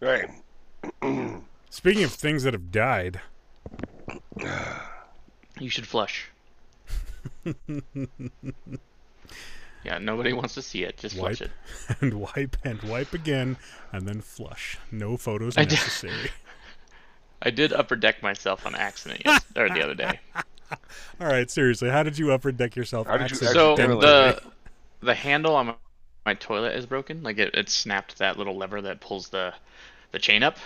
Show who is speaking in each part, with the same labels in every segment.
Speaker 1: Right.
Speaker 2: Speaking of things that have died,
Speaker 3: You should flush. yeah, nobody wants to see it. Just
Speaker 2: wipe
Speaker 3: flush it.
Speaker 2: and wipe and wipe again, and then flush. No photos
Speaker 3: I did-
Speaker 2: necessary.
Speaker 3: I did upper deck myself on accident yes, or the other day.
Speaker 2: All right, seriously, how did you upper deck yourself?
Speaker 1: How did you
Speaker 3: So
Speaker 1: accidentally-
Speaker 3: the the handle on my, my toilet is broken. Like it, it snapped that little lever that pulls the the chain up.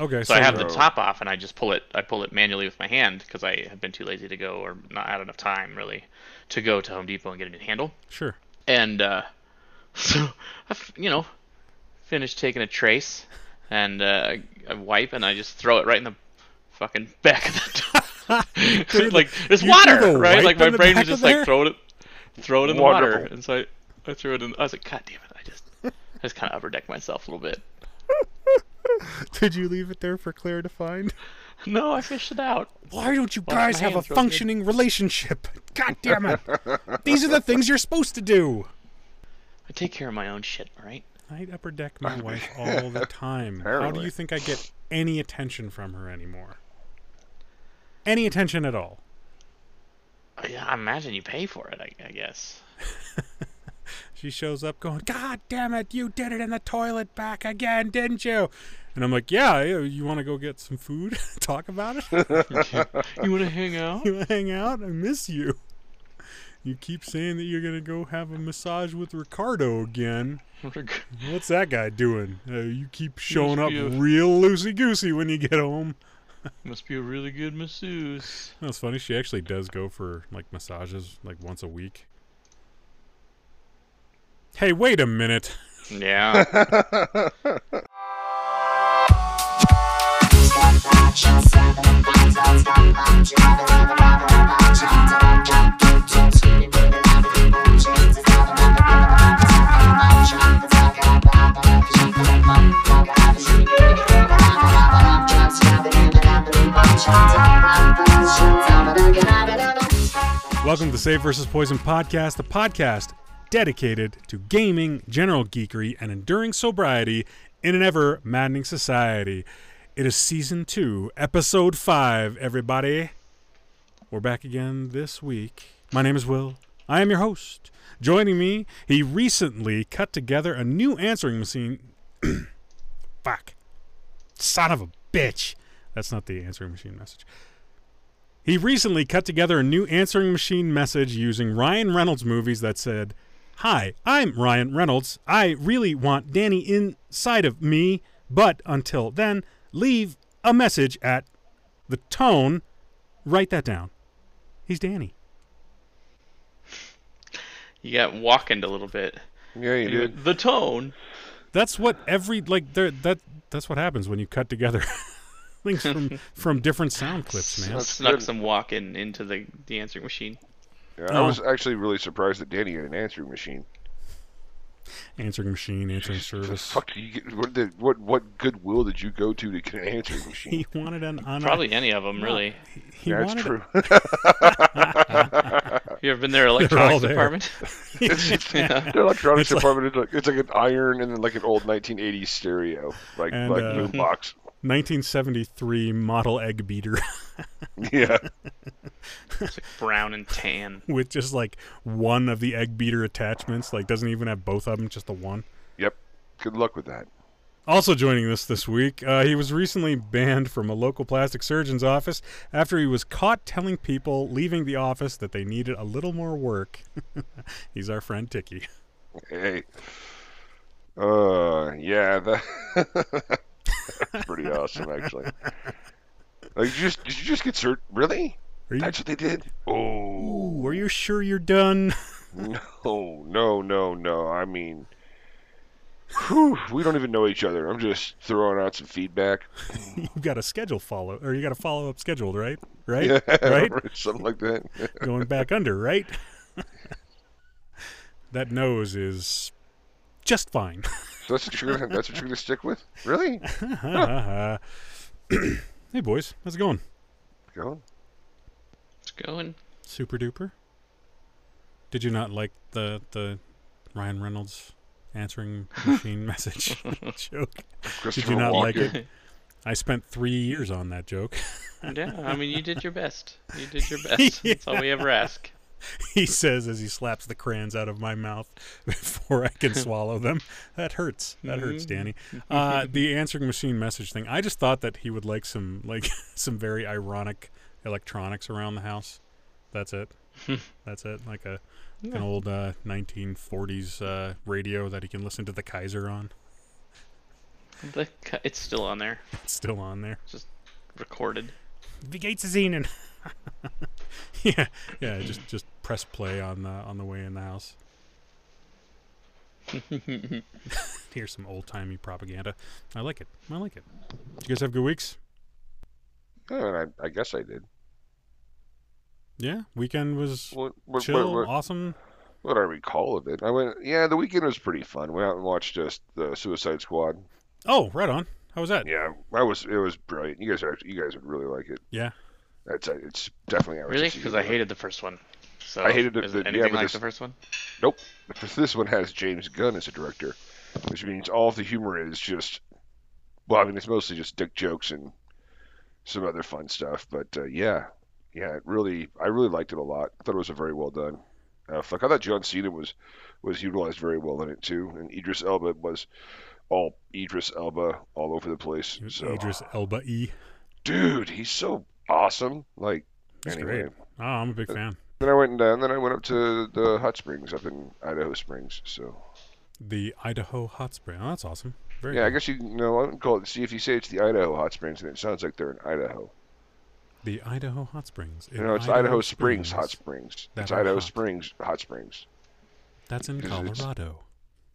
Speaker 2: okay,
Speaker 3: So I have the top off, and I just pull it. I pull it manually with my hand because I have been too lazy to go or not had enough time really to go to Home Depot and get a new handle.
Speaker 2: sure.
Speaker 3: And uh, so I, f- you know, finished taking a trace and uh, I wipe, and I just throw it right in the fucking back of the
Speaker 2: toilet.
Speaker 3: like there's water,
Speaker 2: the
Speaker 3: right?
Speaker 2: wipe
Speaker 3: Like my brain was just
Speaker 2: there?
Speaker 3: like throw it, throw it in the water, and so I, I threw it in. I was like, God damn it! I just, I just kind of upper decked myself a little bit.
Speaker 2: Did you leave it there for Claire to find?
Speaker 3: No, I fished it out.
Speaker 2: Why don't you
Speaker 3: Wash
Speaker 2: guys have a
Speaker 3: hands real good.
Speaker 2: functioning relationship? God damn it! These are the things you're supposed to do.
Speaker 3: I take care of my own shit, all right?
Speaker 2: I upper deck my wife all the time. How do you think I get any attention from her anymore? Any attention at all?
Speaker 3: Uh, yeah, I imagine you pay for it. I, I guess.
Speaker 2: She shows up going, God damn it, you did it in the toilet back again, didn't you? And I'm like, Yeah, you want to go get some food? Talk about it?
Speaker 3: You want to hang out?
Speaker 2: you want to hang out? I miss you. You keep saying that you're going to go have a massage with Ricardo again. What's that guy doing? Uh, you keep showing up
Speaker 3: a-
Speaker 2: real loosey goosey when you get home.
Speaker 3: Must be a really good masseuse.
Speaker 2: That's funny. She actually does go for like massages like once a week. Hey, wait a minute.
Speaker 3: Yeah.
Speaker 2: Welcome to the Save versus Poison podcast, the podcast dedicated to gaming, general geekery, and enduring sobriety in an ever maddening society. It is season two, episode five, everybody. We're back again this week. My name is Will. I am your host. Joining me, he recently cut together a new answering machine. Fuck. Son of a bitch. That's not the answering machine message. He recently cut together a new answering machine message using Ryan Reynolds movies that said, Hi, I'm Ryan Reynolds. I really want Danny inside of me, but until then, leave a message at the tone. Write that down. He's Danny.
Speaker 3: You got walkened a little bit.
Speaker 1: yeah, you
Speaker 3: You
Speaker 1: did.
Speaker 3: The tone.
Speaker 2: That's what every like there that that's what happens when you cut together things from from different sound clips, man.
Speaker 3: Snuck some Walken into the, the answering machine.
Speaker 1: Yeah, I
Speaker 2: Oh.
Speaker 1: was actually really surprised that Danny had an answering machine.
Speaker 2: Answering machine, answering service.
Speaker 1: Fuck, you get, what, did, what what goodwill did you go to to get an answering machine?
Speaker 2: He wanted an on
Speaker 3: Probably any of them, really.
Speaker 2: He
Speaker 1: yeah,
Speaker 2: wanted
Speaker 1: that's true.
Speaker 3: You ever been to their
Speaker 2: all
Speaker 3: electronics
Speaker 2: there.
Speaker 3: department? yeah.
Speaker 1: The electronics
Speaker 2: It's like-
Speaker 1: department is like it's like an iron and then like an old 1980s stereo, like
Speaker 2: And,
Speaker 1: like
Speaker 2: uh,
Speaker 1: boombox.
Speaker 2: 1973 model egg beater
Speaker 1: Yeah,
Speaker 3: It's like brown and tan.
Speaker 2: with just like one of the egg beater attachments. Like doesn't even have both of them, just the one.
Speaker 1: yep. Good luck with that.
Speaker 2: Also joining us this week, uh, he was recently banned from a local plastic surgeon's office after he was caught telling people leaving the office that they needed a little more work. He's our friend Tiki.
Speaker 1: Hey. Uh, yeah, that that's pretty awesome, actually. Like, you just did you just get cert? Really?
Speaker 2: You,
Speaker 1: That's what they did? Oh
Speaker 2: Ooh, are you sure you're done?
Speaker 1: no, no, no, no. I mean, whew, we don't even know each other. I'm just throwing out some feedback.
Speaker 2: You've got a schedule follow, or you got a follow up scheduled, right? Right?
Speaker 1: Yeah,
Speaker 2: Right?
Speaker 1: something like that.
Speaker 2: Going back under, right? that nose is just fine.
Speaker 1: So that's what you're gonna that's what you're gonna stick with? Really?
Speaker 2: hey boys, how's it going?
Speaker 1: Go.
Speaker 3: It's going.
Speaker 2: Super duper. Did you not like the the Ryan Reynolds answering machine message joke?
Speaker 1: Did you
Speaker 2: not like it? I spent three years on that joke.
Speaker 3: yeah, I mean, you did your best. You did your best. That's all we ever ask.
Speaker 2: he says as he slaps the crayons out of my mouth before I can swallow them. That hurts. That hurts, Danny. Uh, the answering machine message thing. I just thought that he would like some like some very ironic electronics around the house. That's it. That's it. Like a an old uh, 1940s uh, radio that he can listen to the Kaiser on.
Speaker 3: The, it's still on there,
Speaker 2: It's still on there.
Speaker 3: just recorded.
Speaker 2: The gates is Ihnen. yeah, yeah. Just just press play on the on the way in the house. Here's some old timey propaganda. I like it. I like it. Did you guys have good weeks?
Speaker 1: Yeah, I, I guess I did.
Speaker 2: Yeah, weekend was
Speaker 1: What, what,
Speaker 2: chill,
Speaker 1: what, what,
Speaker 2: awesome.
Speaker 1: what I recall of it, I went. Yeah, the weekend was pretty fun. Went out and watched just the Suicide Squad.
Speaker 2: Oh, right on. How was that?
Speaker 1: Yeah, I was. It was brilliant. You guys are. You guys would really like it.
Speaker 2: Yeah.
Speaker 1: That's. uh, It's definitely.
Speaker 3: Really?
Speaker 1: RCC.
Speaker 3: Because I hated the first one. So
Speaker 1: I hated it-
Speaker 3: Is
Speaker 1: the-
Speaker 3: it
Speaker 1: yeah,
Speaker 3: anything
Speaker 1: but
Speaker 3: like
Speaker 1: this-
Speaker 3: the first one?
Speaker 1: Nope. This one has James Gunn as a director, which means all of the humor is just. Well, I mean, it's mostly just dick jokes and some other fun stuff. But uh, yeah, yeah, it really, I really liked it a lot. I thought it was a very well done. Uh, fuck, I thought John Cena was was utilized very well in it too, and Idris Elba was all Idris Elba all over the place. So,
Speaker 2: Idris Elba E.
Speaker 1: dude, he's so awesome. Like,
Speaker 2: He's
Speaker 1: anyway.
Speaker 2: great. Oh, I'm a big fan.
Speaker 1: Then I went down. Then I went up to the hot springs up in Idaho Springs. So
Speaker 2: The Idaho Hot Spring. Oh, that's awesome. Very
Speaker 1: yeah, I guess you know I wouldn't call it. See if you say it's the Idaho hot springs, and it sounds like they're in Idaho.
Speaker 2: The Idaho Hot Springs.
Speaker 1: You
Speaker 2: in
Speaker 1: know, it's Idaho, Springs, hot springs.
Speaker 2: that
Speaker 1: It's Idaho
Speaker 2: hot.
Speaker 1: Springs hot springs.
Speaker 2: That's in Colorado.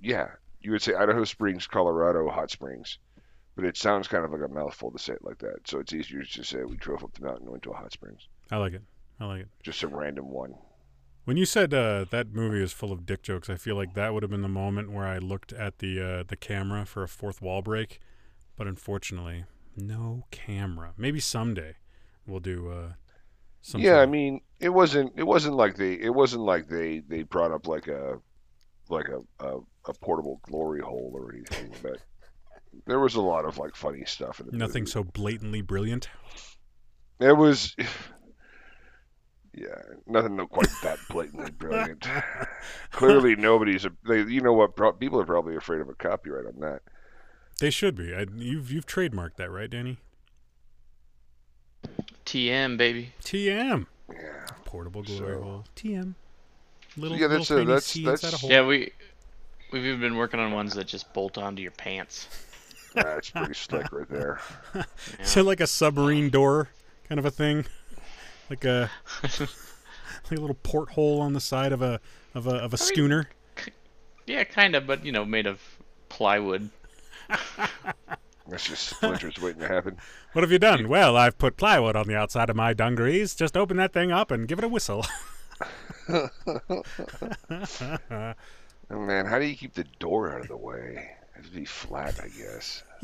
Speaker 1: Yeah, you would say Idaho Springs, Colorado hot springs, but it sounds kind of like a mouthful to say it like that. So it's easier to say we drove up the mountain and went to a hot springs.
Speaker 2: I like it. I like it.
Speaker 1: Just a random one.
Speaker 2: When you said uh, that movie is full of dick jokes, I feel like that would have been the moment where I looked at the uh, the camera for a fourth wall break, but unfortunately, no camera. Maybe someday we'll do. Uh, some
Speaker 1: yeah,
Speaker 2: sort
Speaker 1: I mean, it wasn't. It wasn't like they. It wasn't like they. They brought up like a, like a, a, a portable glory hole or anything. But there was a lot of like funny stuff in the
Speaker 2: nothing
Speaker 1: movie.
Speaker 2: so blatantly brilliant.
Speaker 1: It was. Yeah, nothing no quite that blatantly brilliant. Clearly, nobody's. A, they, you know what? Pro, people are probably afraid of a copyright on that.
Speaker 2: They should be. I, you've you've trademarked that, right, Danny?
Speaker 3: TM baby.
Speaker 2: TM.
Speaker 1: Yeah.
Speaker 2: Portable glory
Speaker 1: So-
Speaker 2: hole. TM. Little,
Speaker 1: yeah,
Speaker 2: little
Speaker 1: that's a-
Speaker 2: tiny
Speaker 1: that's- that's-
Speaker 2: at a hole.
Speaker 3: Yeah, we we've even been working on ones that just bolt onto your pants.
Speaker 1: That's pretty slick right there.
Speaker 3: Yeah.
Speaker 2: So like a submarine door kind of a thing, like a like a little porthole on the side of a of a of a schooner.
Speaker 3: yeah, kind of, but you know, made of plywood.
Speaker 1: That's just splinters waiting to happen.
Speaker 2: What have you done? Well, I've put plywood on the outside of my dungarees. Just open that thing up and give it a whistle.
Speaker 1: Oh, man, how do you keep the door out of the way? It has to be flat, I guess.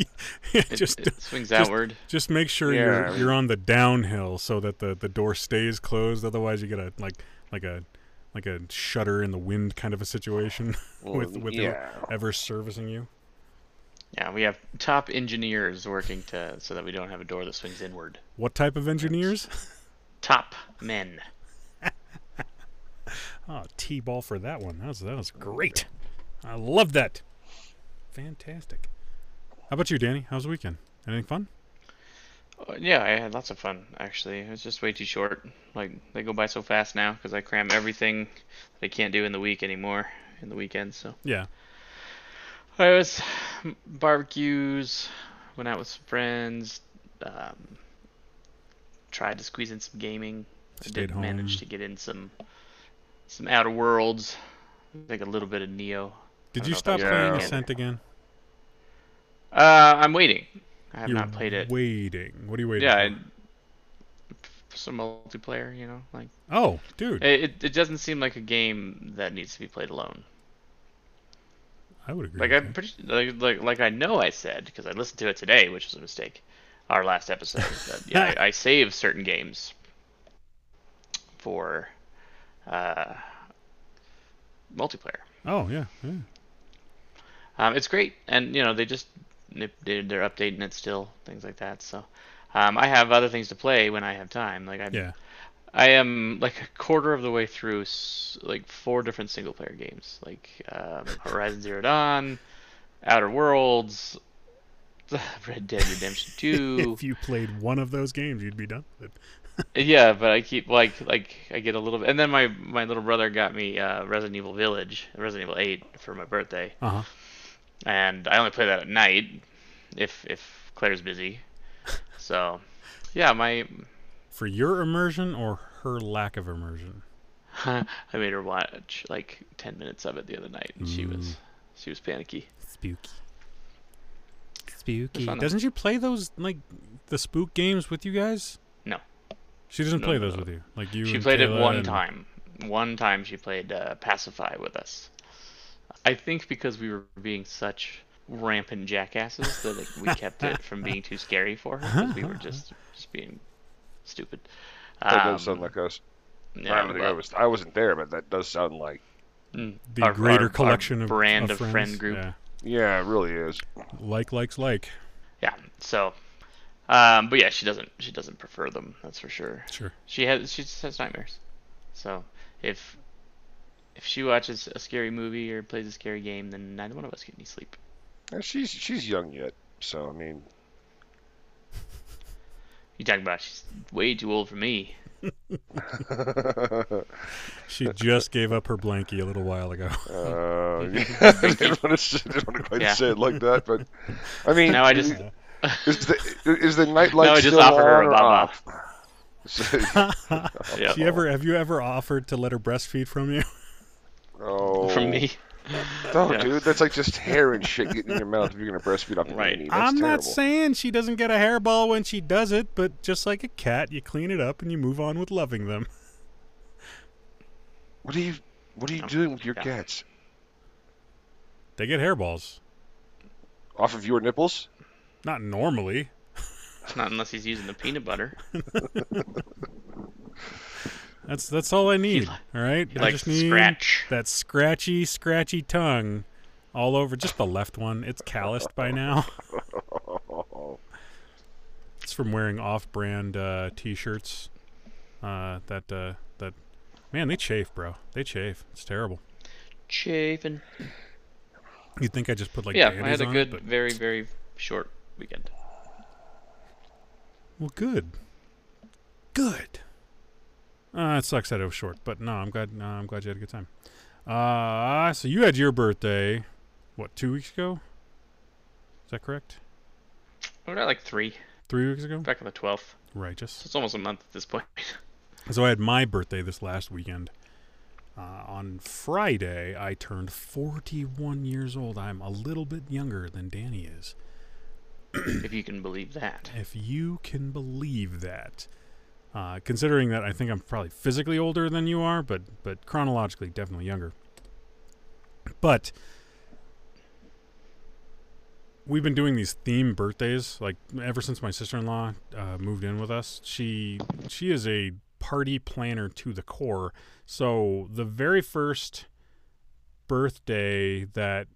Speaker 3: It,
Speaker 2: just
Speaker 3: it swings
Speaker 2: just-
Speaker 3: outward.
Speaker 2: just make sure
Speaker 1: Yeah,
Speaker 2: you're
Speaker 1: I mean-
Speaker 2: you're on the downhill so that the, the door stays closed. Otherwise, you get a like like a like a shutter in the wind kind of a situation with with
Speaker 1: yeah.
Speaker 2: ever servicing you.
Speaker 3: Yeah, we have top engineers working to so that we don't have a door that swings inward.
Speaker 2: What type of engineers?
Speaker 3: Top men.
Speaker 2: Oh, T-ball for that one. That was that was great. I love that. Fantastic. How about you, Danny? How's the weekend? Anything fun?
Speaker 3: Uh, Yeah, I had lots of fun actually. It was just way too short. Like they go by so fast now because I cram everything that I can't do in the week anymore in the weekend. So
Speaker 2: Yeah.
Speaker 3: I was barbecues, went out with some friends, um, tried to squeeze in some gaming. I
Speaker 2: Stayed
Speaker 3: did manage to get in some some Outer Worlds, like a little bit of Neo.
Speaker 2: Did you
Speaker 3: don't know if
Speaker 2: stop playing
Speaker 1: Yeah.
Speaker 2: Ascent again?
Speaker 3: Uh, I'm waiting. I have
Speaker 2: You're
Speaker 3: not played it.
Speaker 2: Waiting. What are you waiting
Speaker 3: Yeah,
Speaker 2: for?
Speaker 3: I, some multiplayer, you know, like
Speaker 2: Oh, dude.
Speaker 3: it, it. It doesn't seem like a game that needs to be played alone.
Speaker 2: I would agree.
Speaker 3: Like I'm pretty like like, like I know I said because I listened to it today, which was a mistake. Our last episode. that, yeah, I, I save certain games for uh, multiplayer.
Speaker 2: Oh, yeah. yeah.
Speaker 3: Um, it's great, and you know they just they're, updating it still, things like that. So, um, I have other things to play when I have time. Like I,
Speaker 2: Yeah.
Speaker 3: I am like a quarter of the way through like four different single player games, like um, Horizon Zero Dawn, Outer Worlds, Red Dead Redemption Two.
Speaker 2: If you played one of those games, you'd be done with it.
Speaker 3: Yeah, but I keep like like I get a little bit, and then my my little brother got me uh, Resident Evil Village, Resident Evil Eight for my birthday,
Speaker 2: Uh huh.
Speaker 3: And I only play that at night, if if Claire's busy. So, yeah, my
Speaker 2: For your immersion or her lack of immersion?
Speaker 3: I made her watch like ten minutes of it the other night, and she was she was panicky.
Speaker 2: Spooky. Spooky. Doesn't she play those like the spook games with you guys?
Speaker 3: No.
Speaker 2: She doesn't
Speaker 3: No,
Speaker 2: play those
Speaker 3: no.
Speaker 2: with you. Like you.
Speaker 3: She played it one
Speaker 2: and-
Speaker 3: time. One time she played uh, Pacify with us. I think because we were being such rampant jackasses that like, we kept it from being too scary for her because we were just just being stupid.
Speaker 1: That does sound
Speaker 3: Um,
Speaker 1: like us.
Speaker 3: yeah,
Speaker 1: I don't think I
Speaker 3: but-
Speaker 1: was. I wasn't there, but that does sound like.
Speaker 3: mm,
Speaker 2: The
Speaker 3: our-
Speaker 2: greater
Speaker 3: our- our
Speaker 2: collection of
Speaker 3: brand
Speaker 2: of,
Speaker 3: of
Speaker 2: friends.
Speaker 3: friend group.
Speaker 2: Yeah.
Speaker 1: Yeah, it really is.
Speaker 2: Like likes like.
Speaker 3: Yeah. So, um, but yeah, she doesn't she doesn't prefer them. That's for sure.
Speaker 2: Sure.
Speaker 3: She has she just has nightmares. So if if she watches a scary movie or plays a scary game, then neither one of us get any sleep.
Speaker 1: She's she's young yet, so I mean,
Speaker 3: You talking about she's way too old for me.
Speaker 2: She just gave up her blankie a little while ago.
Speaker 1: uh, I didn't want to, didn't want to quite
Speaker 3: Yeah.
Speaker 1: say it like that, but I mean,
Speaker 3: Now I just
Speaker 1: is the is the nightlight
Speaker 3: No, I just
Speaker 1: still
Speaker 3: offered her
Speaker 1: on
Speaker 3: a
Speaker 1: or
Speaker 3: baba.
Speaker 1: off?
Speaker 3: Yeah,
Speaker 2: She ever have you ever offered to let her breastfeed from you?
Speaker 1: Oh,
Speaker 3: from me.
Speaker 1: No,
Speaker 3: Yeah.
Speaker 1: dude, that's like just hair and shit getting in your mouth if you're gonna breastfeed off a
Speaker 3: Right.
Speaker 1: weenie. That's
Speaker 2: I'm
Speaker 1: terrible.
Speaker 2: not saying she doesn't get a hairball when she does it, but just like a cat, you clean it up and you move on with loving them.
Speaker 1: What are you What are you
Speaker 3: Oh,
Speaker 1: doing with your
Speaker 3: yeah.
Speaker 1: cats?
Speaker 2: They get hairballs.
Speaker 1: Off of your nipples?
Speaker 2: Not normally.
Speaker 3: Not unless he's using the peanut butter.
Speaker 2: That's that's all I need.
Speaker 3: li-
Speaker 2: all right, I
Speaker 3: likes
Speaker 2: just need
Speaker 3: scratch.
Speaker 2: that scratchy, scratchy tongue all over just the left one. It's calloused by now. It's from wearing off-brand uh, t-shirts. Uh, that uh, that man, they chafe, bro. They chafe. It's terrible.
Speaker 3: Chafing.
Speaker 2: You'd think I just put like
Speaker 3: yeah, I had a good,
Speaker 2: it, but
Speaker 3: very, very short weekend.
Speaker 2: well, good, good. Uh, it sucks that it was short, but no, I'm glad. No, I'm glad you had a good time. Uh, so you had your birthday, what, two weeks ago? Is that correct?
Speaker 3: We're at like three,
Speaker 2: Three weeks ago?
Speaker 3: back on the 12th.
Speaker 2: Righteous.
Speaker 3: So it's almost a month at this point.
Speaker 2: So I had my birthday this last weekend. Uh, on Friday, I turned 41 years old. I'm a little bit younger than Danny is.
Speaker 3: if you can believe that.
Speaker 2: If you can believe that. Uh, considering that I think I'm probably physically older than you are, but but chronologically definitely younger. But we've been doing these theme birthdays like ever since my sister-in-law uh, moved in with us. She she is a party planner to the core. So the very first birthday that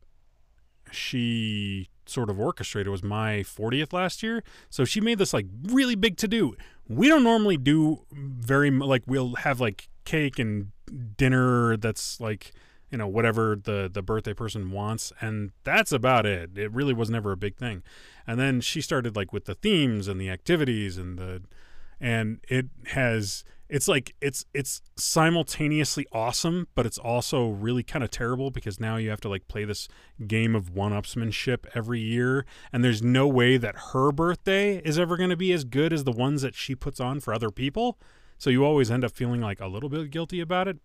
Speaker 2: she sort of orchestrated was my 40th last year. So she made this like really big to do. We don't normally do very like we'll have like cake and dinner that's like you know whatever the the birthday person wants and that's about it. It really was never a big thing. And then she started like with the themes and the activities and the and it has it's like it's it's simultaneously awesome but it's also really kind of terrible because now you have to like play this game of one-upsmanship every year and there's no way that her birthday is ever going to be as good as the ones that she puts on for other people. So you always end up feeling like a little bit guilty about it.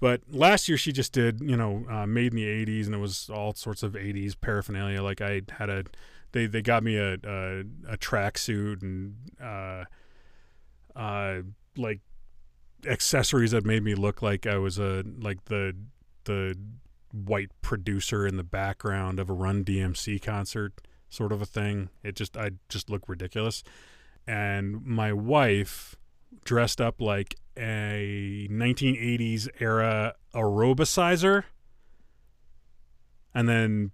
Speaker 2: But last year she just did you know uh, made in the 80s and it was all sorts of 80s paraphernalia. Like i had a they they got me a a, a tracksuit and uh uh like accessories that made me look like I was a like the the white producer in the background of a Run DMC concert sort of a thing. It just I just look ridiculous. And my wife dressed up like a 1980s era aerobicizer and then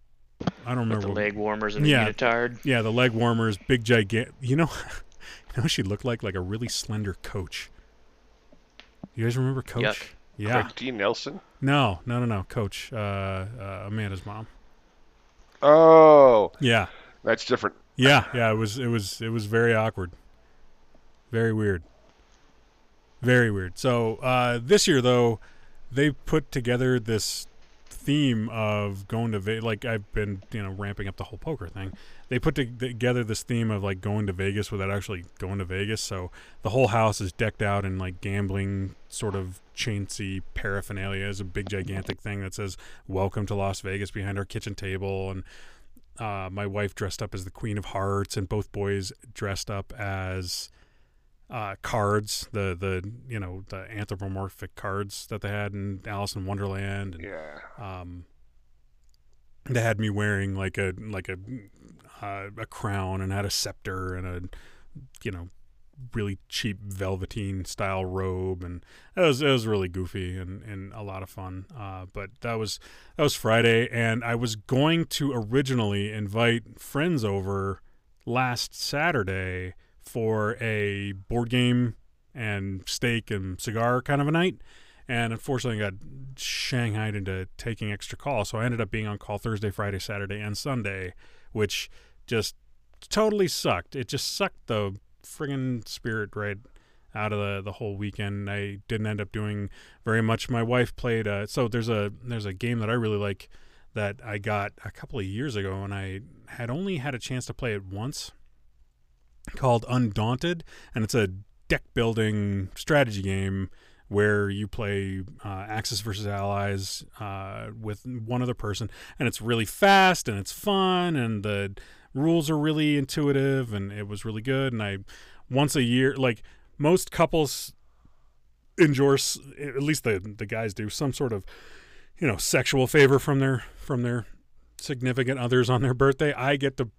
Speaker 2: I don't remember
Speaker 3: With the leg warmers and the
Speaker 2: Yeah.
Speaker 3: unitard.
Speaker 2: Yeah, the leg warmers, big gigant. You know, you know, what she looked like like a really slender coach. You guys remember Coach?
Speaker 3: Yuck.
Speaker 2: Yeah.
Speaker 1: Craig T. Nelson.
Speaker 2: No, no, no, no. Coach. Uh, uh, Amanda's mom.
Speaker 1: Oh,
Speaker 2: Yeah.
Speaker 1: that's different.
Speaker 2: Yeah, yeah. It was, it was, it was very awkward. Very weird. Very weird. So uh, this year, though, they put together this theme of going to Vegas. Like I've been, you know, ramping up the whole poker thing. They put together this theme of like going to Vegas without actually going to Vegas. So the whole house is decked out in like gambling sort of chintzy paraphernalia. Is a big gigantic thing that says "Welcome to Las Vegas" behind our kitchen table, and uh, my wife dressed up as the Queen of Hearts, and both boys dressed up as uh, cards, the the you know the anthropomorphic cards that they had in Alice in Wonderland, and
Speaker 1: Yeah.
Speaker 2: um, they had me wearing like a like a uh, a crown and had a scepter and a you know really cheap velveteen style robe and it was it was really goofy and, and a lot of fun. Uh, but that was that was Friday and I was going to originally invite friends over last Saturday for a board game and steak and cigar kind of a night and unfortunately I got shanghaied into taking extra calls so I ended up being on call Thursday Friday Saturday and Sunday which just totally sucked. It just sucked the friggin' spirit right out of the, the whole weekend. I didn't end up doing very much. My wife played uh, so there's a there's a game that I really like that I got a couple of years ago and I had only had a chance to play it once called Undaunted and it's a deck building strategy game where you play uh, Axis versus Allies uh, with one other person, and it's really fast and it's fun, and the rules are really intuitive, and it was really good. And I once a year, like most couples, endorse at least the the guys do some sort of you know sexual favor from their from their significant others on their birthday. I get to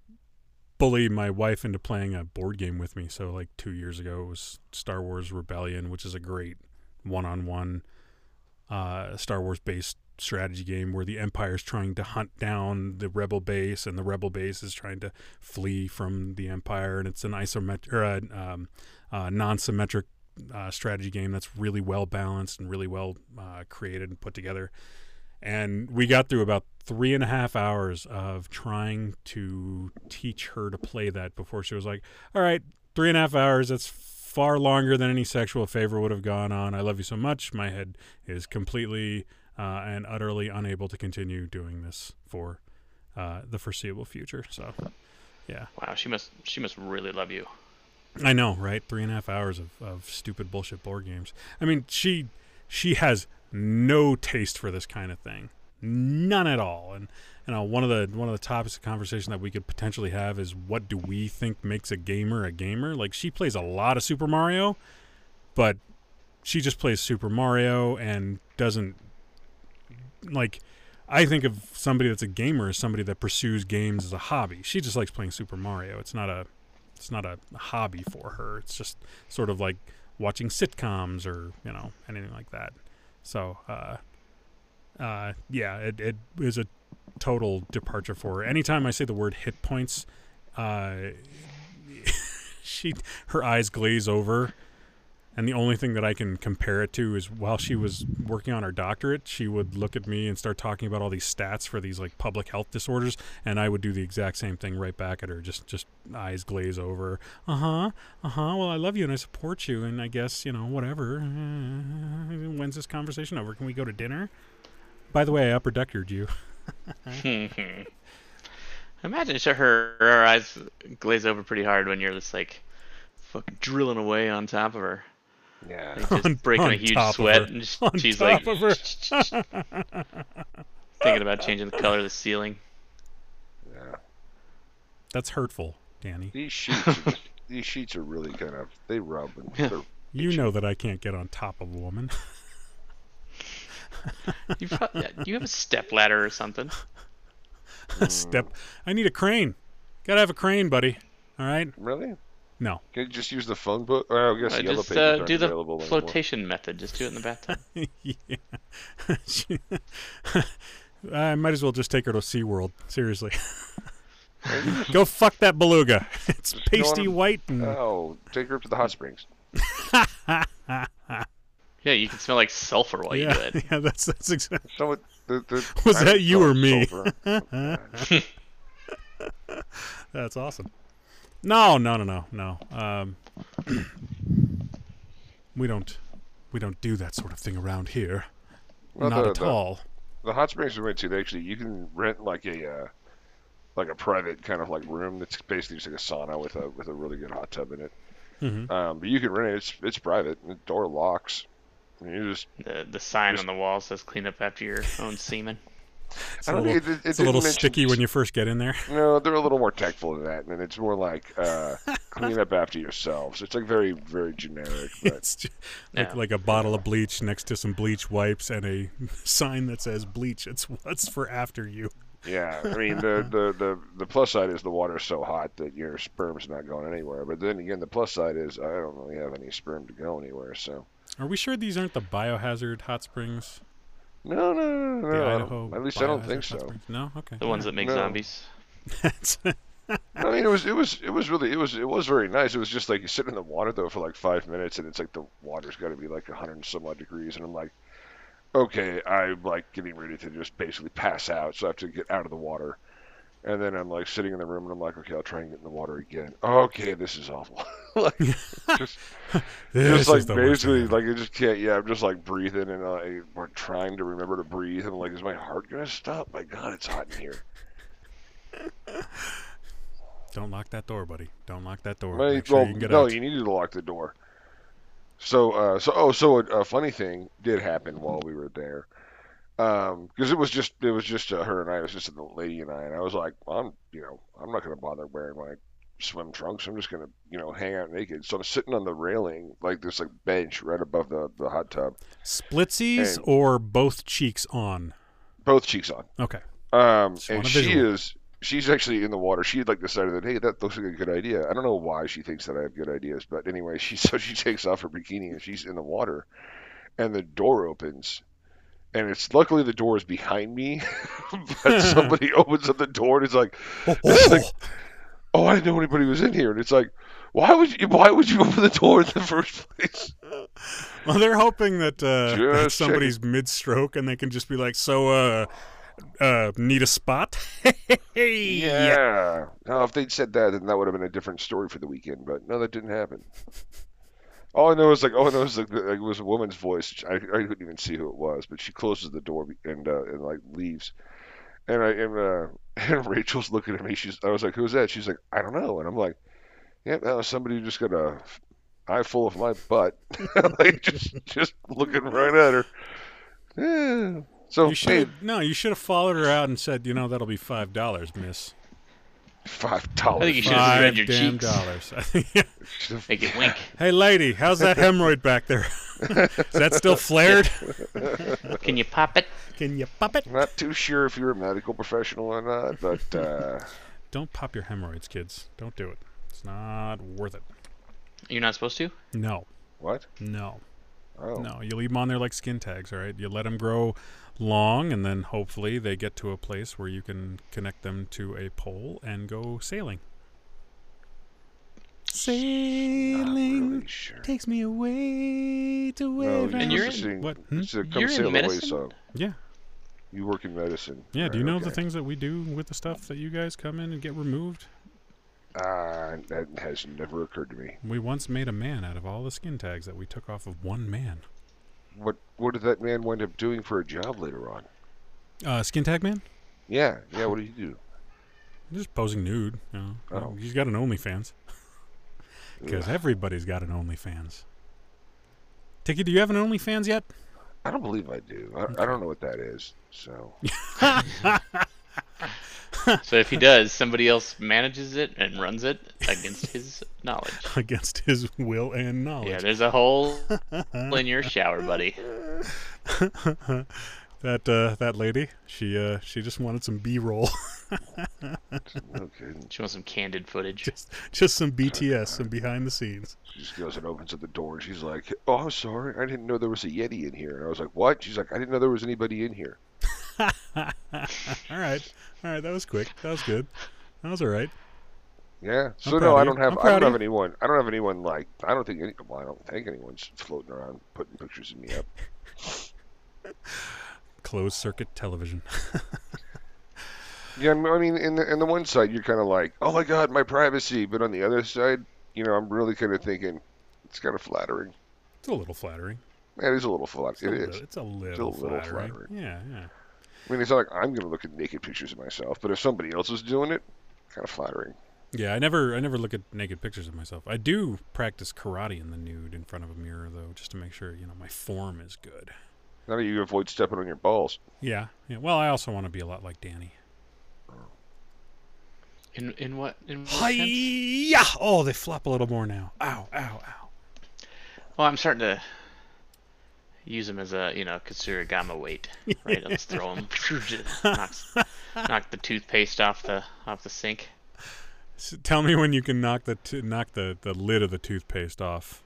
Speaker 2: bully my wife into playing a board game with me. So like two years ago, it was Star Wars Rebellion, which is a great one-on-one uh, Star Wars based strategy game where the Empire is trying to hunt down the Rebel base, and the Rebel base is trying to flee from the Empire, and it's an isometric or a um, non-symmetric uh, strategy game that's really well balanced and really well uh, created and put together. And we got through about three and a half hours of trying to teach her to play that before she was like, "All right, three and a half hours. That's far longer than any sexual favor would have gone on. I love you so much. My head is completely uh, and utterly unable to continue doing this for uh, the foreseeable future. So, yeah,
Speaker 3: Wow, she must she must really love you.
Speaker 2: I know, right? Three and a half hours of, of stupid bullshit board games. I mean, she she has no taste for this kind of thing, none at all. And you know, one of the one of the topics of conversation that we could potentially have is what do we think makes a gamer a gamer? Like she plays a lot of Super Mario, but she just plays Super Mario and doesn't like. I think of somebody that's a gamer as somebody that pursues games as a hobby. She just likes playing Super Mario. It's not a it's not a hobby for her. It's just sort of like watching sitcoms or you know anything like that. So uh, uh, yeah, it, it is a total departure for her. Anytime I say the word hit points, uh, she her eyes glaze over. And the only thing that I can compare it to is while she was working on her doctorate, she would look at me and start talking about all these stats for these like public health disorders, and I would do the exact same thing right back at her, just just eyes glaze over. Uh huh. Uh huh. Well, I love you and I support you, and I guess you know whatever. When's this conversation over? Can we go to dinner? By the way, I upper deckered you.
Speaker 3: Imagine her her eyes glaze over pretty hard when you're just like fucking drilling away on top of her.
Speaker 1: Yeah.
Speaker 3: Like just
Speaker 2: On-
Speaker 3: breaking
Speaker 2: on
Speaker 3: a huge sweat and just,
Speaker 2: On
Speaker 3: she's
Speaker 2: top
Speaker 3: like
Speaker 2: of her.
Speaker 3: thinking about changing the color of the ceiling.
Speaker 1: Yeah.
Speaker 2: That's hurtful, Danny.
Speaker 1: These sheets, are these sheets are really kind of they rub and
Speaker 2: You know that I can't get on top of a woman.
Speaker 3: You pro- yeah, you have a step ladder or something.
Speaker 2: Step. I need a crane. Gotta have a crane, buddy. All right.
Speaker 1: really.
Speaker 2: No.
Speaker 1: Can you just use the phone book? Oh, I guess
Speaker 3: Uh,
Speaker 1: yellow
Speaker 3: just
Speaker 1: pages
Speaker 3: uh,
Speaker 1: aren't
Speaker 3: do the
Speaker 1: available anymore.
Speaker 3: flotation method. Just do it in the bathtub.
Speaker 2: yeah. I might as well just take her to SeaWorld. Seriously. Go fuck that beluga. It's
Speaker 1: go
Speaker 2: pasty
Speaker 1: on-
Speaker 2: white and
Speaker 1: Oh, take her up to the hot springs.
Speaker 3: Yeah, you can smell like sulfur while you do
Speaker 2: yeah,
Speaker 3: it.
Speaker 2: yeah, that's that's exactly.
Speaker 1: So it, the, the,
Speaker 2: Was
Speaker 1: I
Speaker 2: that you or me?
Speaker 1: sulfur. God.
Speaker 2: That's awesome. No, no, no, no, no. Um, we don't, we don't do that sort of thing around here.
Speaker 1: Well,
Speaker 2: Not
Speaker 1: the-
Speaker 2: at
Speaker 1: the-
Speaker 2: all.
Speaker 1: the hot springs we went to, they actually you can rent like a uh, like a private kind of like room that's basically just like a sauna with a with a really good hot tub in it.
Speaker 2: Mhm.
Speaker 1: Um, but you can rent it. It's it's private. The door locks. You just
Speaker 3: The the sign
Speaker 1: Just-
Speaker 3: on the wall says "Clean up after your own semen."
Speaker 2: It's
Speaker 1: I
Speaker 2: a
Speaker 1: don't
Speaker 2: little,
Speaker 1: think it, it, it
Speaker 2: it's a little sticky when you first get in there.
Speaker 1: No, they're a little more tactful than that, and it's more like uh, clean up after yourselves. It's like very very generic, but
Speaker 2: It's ju- like, like a bottle of bleach next to some bleach wipes and a sign that says bleach. It's what's for after you.
Speaker 1: yeah. I mean the, the the the plus side is the water's so hot that your sperm's not going anywhere. But then again, the plus side is I don't really have any sperm to go anywhere. So
Speaker 2: Are we sure these aren't the biohazard hot springs?
Speaker 1: No, no, no, no.
Speaker 2: The Idaho.
Speaker 1: At least I don't think so.
Speaker 2: springs? No. Okay.
Speaker 3: The ones that make
Speaker 1: No.
Speaker 3: zombies.
Speaker 2: That's
Speaker 1: I mean, it was it was it was really it was it was very nice. It was just like you sit in the water though for like five minutes, and it's like the water's got to be like a hundred and some odd degrees, and I'm like, okay, I'm like getting ready to just basically pass out, so I have to get out of the water, and then I'm like sitting in the room, and I'm like, okay, I'll try and get in the water again. Okay, this is awful. like just, just like
Speaker 2: is the worst
Speaker 1: basically like I just can't. Yeah, I'm just like breathing, and I we're trying to remember to breathe, and like, is my heart gonna stop? My God, it's hot in here.
Speaker 2: Don't lock that door, buddy. Don't lock that door. Make sure
Speaker 1: well,
Speaker 2: you
Speaker 1: no,
Speaker 2: out.
Speaker 1: you needed to lock the door. So, uh, so oh, so a, a funny thing did happen while we were there, because it was just it was just uh, her and I. It was just the lady and I, and I was like, I'm, you know, I'm not gonna bother wearing my swim trunks. I'm just gonna, you know, hang out naked. So I'm sitting on the railing, like this like bench right above the the hot tub,
Speaker 2: Splitsies or both cheeks on?
Speaker 1: both cheeks on.
Speaker 2: Okay.
Speaker 1: Um,
Speaker 2: Just
Speaker 1: and she is she's actually in the water. She had like decided that hey, that looks like a good idea. I don't know why she thinks that I have good ideas, but anyway, she so she takes off her bikini and she's in the water, and the door opens, and it's luckily the door is behind me, but somebody opens up the door and it's like, it's like, oh, I didn't know anybody was in here, and it's like. Why would you? Why would you open the door in the first place?
Speaker 2: Well, they're hoping that, uh, that somebody's mid-stroke and they can just be like, "So, uh, uh, need a spot?"
Speaker 1: Yeah. Now, if they'd said that, then that would have been a different story for the weekend. But no, that didn't happen. All I know is like, all I know is like, like it was a woman's voice. I, I couldn't even see who it was, but she closes the door and uh, and like leaves. And I and, uh, and Rachel's looking at me. She's I was like, who's that? She's like, I don't know. And I'm like, yeah, that was somebody who just got a eye full of my butt. like just just looking right at her. Yeah. So
Speaker 2: You should no, you should have followed her out and said, "You know, that'll be five dollars, Miss."
Speaker 1: Hey, five
Speaker 3: I
Speaker 1: dollars.
Speaker 3: think you should have
Speaker 2: Five
Speaker 3: read your
Speaker 2: damn
Speaker 3: cheeks.
Speaker 2: dollars. I think- yeah.
Speaker 3: Make it wink.
Speaker 2: Hey, lady, how's that hemorrhoid back there? Is that still flared?
Speaker 3: Can you pop it?
Speaker 2: Can you pop it?
Speaker 1: Not too sure if you're a medical professional or not, but uh,
Speaker 2: Don't pop your hemorrhoids, kids. Don't do it. It's not worth it.
Speaker 3: You're not supposed to.
Speaker 2: No,
Speaker 1: what?
Speaker 2: no,
Speaker 1: Oh,
Speaker 2: no. You leave them on there like skin tags, all right? You let them grow long, and then hopefully they get to a place where you can connect them to a pole and go sailing. Sailing
Speaker 1: really sure.
Speaker 2: takes me away to
Speaker 1: No,
Speaker 2: where
Speaker 3: And
Speaker 1: you're
Speaker 3: you're in-
Speaker 2: What? Hmm?
Speaker 1: it's a come
Speaker 3: You're in
Speaker 1: sail away
Speaker 3: medicine?
Speaker 1: song.
Speaker 2: Yeah,
Speaker 1: You work in medicine.
Speaker 2: yeah. Do you
Speaker 1: Right,
Speaker 2: know the things that we do with the stuff that you guys come in and get removed?
Speaker 1: Uh, that has never occurred to me.
Speaker 2: We once made a man out of all the skin tags that we took off of one man.
Speaker 1: What What did that man wind up doing for a job later on?
Speaker 2: Uh, skin tag man?
Speaker 1: Yeah, yeah. What did he do?
Speaker 2: Just posing nude. You know.
Speaker 1: Oh.
Speaker 2: He's got an OnlyFans. Because everybody's got an OnlyFans. Tiki, do you have an OnlyFans yet?
Speaker 1: I don't believe I do. I, I don't know what that is. So
Speaker 3: So if he does, somebody else manages it and runs it against his knowledge.
Speaker 2: Against his will and knowledge.
Speaker 3: Yeah, there's a hole in your shower, buddy.
Speaker 2: that uh, that lady, she uh, she just wanted some B-roll,
Speaker 1: okay.
Speaker 3: She wants some candid footage.
Speaker 2: just just some BTS, some behind the scenes.
Speaker 1: She just goes and opens up the door, and she's like, "Oh, I'm sorry. I didn't know there was a Yeti in here." And I was like, "What?" She's like, "I didn't know there was anybody in here."
Speaker 2: all right, all right. That was quick. That was good. That was all right.
Speaker 1: Yeah. So no, I don't have. I don't have anyone. I don't have anyone like. I don't think any. Well, I don't think anyone's floating around putting pictures of me up.
Speaker 2: Closed circuit television.
Speaker 1: Yeah, I mean, in the in the one side, you're kind of like, oh my god, my privacy, but on the other side, you know, I'm really kind of thinking it's kind of flattering.
Speaker 2: It's a little flattering.
Speaker 1: It is a little
Speaker 2: It's
Speaker 1: flattering.
Speaker 2: a little,
Speaker 1: is.
Speaker 2: It's a little,
Speaker 1: little
Speaker 2: flattering.
Speaker 1: flattering.
Speaker 2: Yeah, yeah.
Speaker 1: I mean, it's not like I'm gonna look at naked pictures of myself, but if somebody else is doing it, kind of flattering.
Speaker 2: Yeah, I never, I never look at naked pictures of myself. I do practice karate in the nude in front of a mirror, though, just to make sure you know my form is good.
Speaker 1: How do you avoid stepping on your balls?
Speaker 2: Yeah, yeah. Well, I also want to be a lot like Danny.
Speaker 3: In in what in what sense?
Speaker 2: Hi-ya! Oh, they flop a little more now. Ow, ow, ow.
Speaker 3: Well, I'm starting to use them as a you know kusarigama weight. Right, let's throw them. Knocks, knock the toothpaste off the off the sink.
Speaker 2: S tell me when you can knock the t- knock the, the lid of the toothpaste off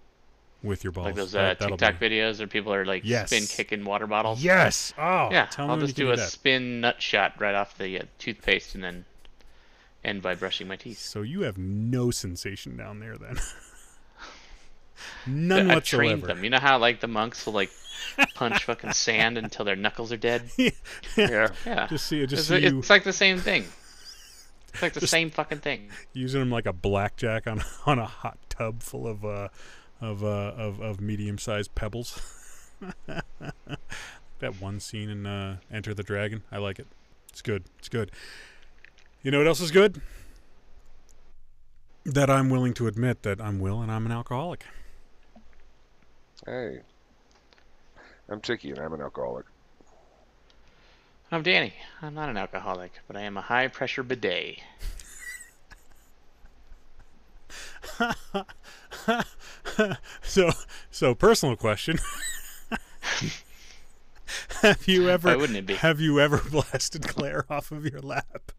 Speaker 2: with your balls.
Speaker 3: Like those uh,
Speaker 2: That-
Speaker 3: TikTok
Speaker 2: be-
Speaker 3: videos where people are like
Speaker 2: Yes.
Speaker 3: spin kicking water bottles.
Speaker 2: Yes. Oh,
Speaker 3: Yeah,
Speaker 2: Tell
Speaker 3: I'll
Speaker 2: when
Speaker 3: just
Speaker 2: you
Speaker 3: do
Speaker 2: can
Speaker 3: a
Speaker 2: do that.
Speaker 3: spin nut shot right off the uh, toothpaste and then end by brushing my teeth.
Speaker 2: So you have no sensation down there then. None
Speaker 3: I've
Speaker 2: whatsoever.
Speaker 3: trained them. You know how like the monks will like punch fucking sand until their knuckles are dead?
Speaker 1: Yeah.
Speaker 3: Yeah.
Speaker 2: Just see, just
Speaker 3: it's,
Speaker 2: see you
Speaker 3: it's like the same thing. It's like the
Speaker 2: Just-
Speaker 3: same fucking thing.
Speaker 2: using them like a blackjack on on a hot tub full of uh of uh of, of medium sized pebbles. that one scene in uh, Enter the Dragon, I like it. It's good. It's good. You know what else is good? That I'm willing to admit that I'm Will and I'm an alcoholic.
Speaker 1: Hey. I'm Tiki and I'm an alcoholic.
Speaker 3: I'm Danny. I'm not an alcoholic, but I am a high pressure bidet.
Speaker 2: so so personal question. have you ever
Speaker 3: Why wouldn't it be?
Speaker 2: have you ever blasted Claire off of your lap?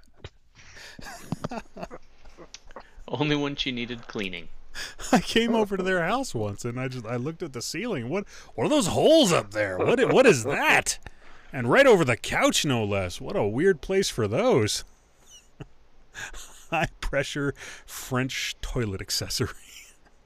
Speaker 3: Only when she needed cleaning.
Speaker 2: I came over to their house once and I just I looked at the ceiling. What what are those holes up there? What what is that? And right over the couch no less. What a weird place for those. High pressure French toilet accessory.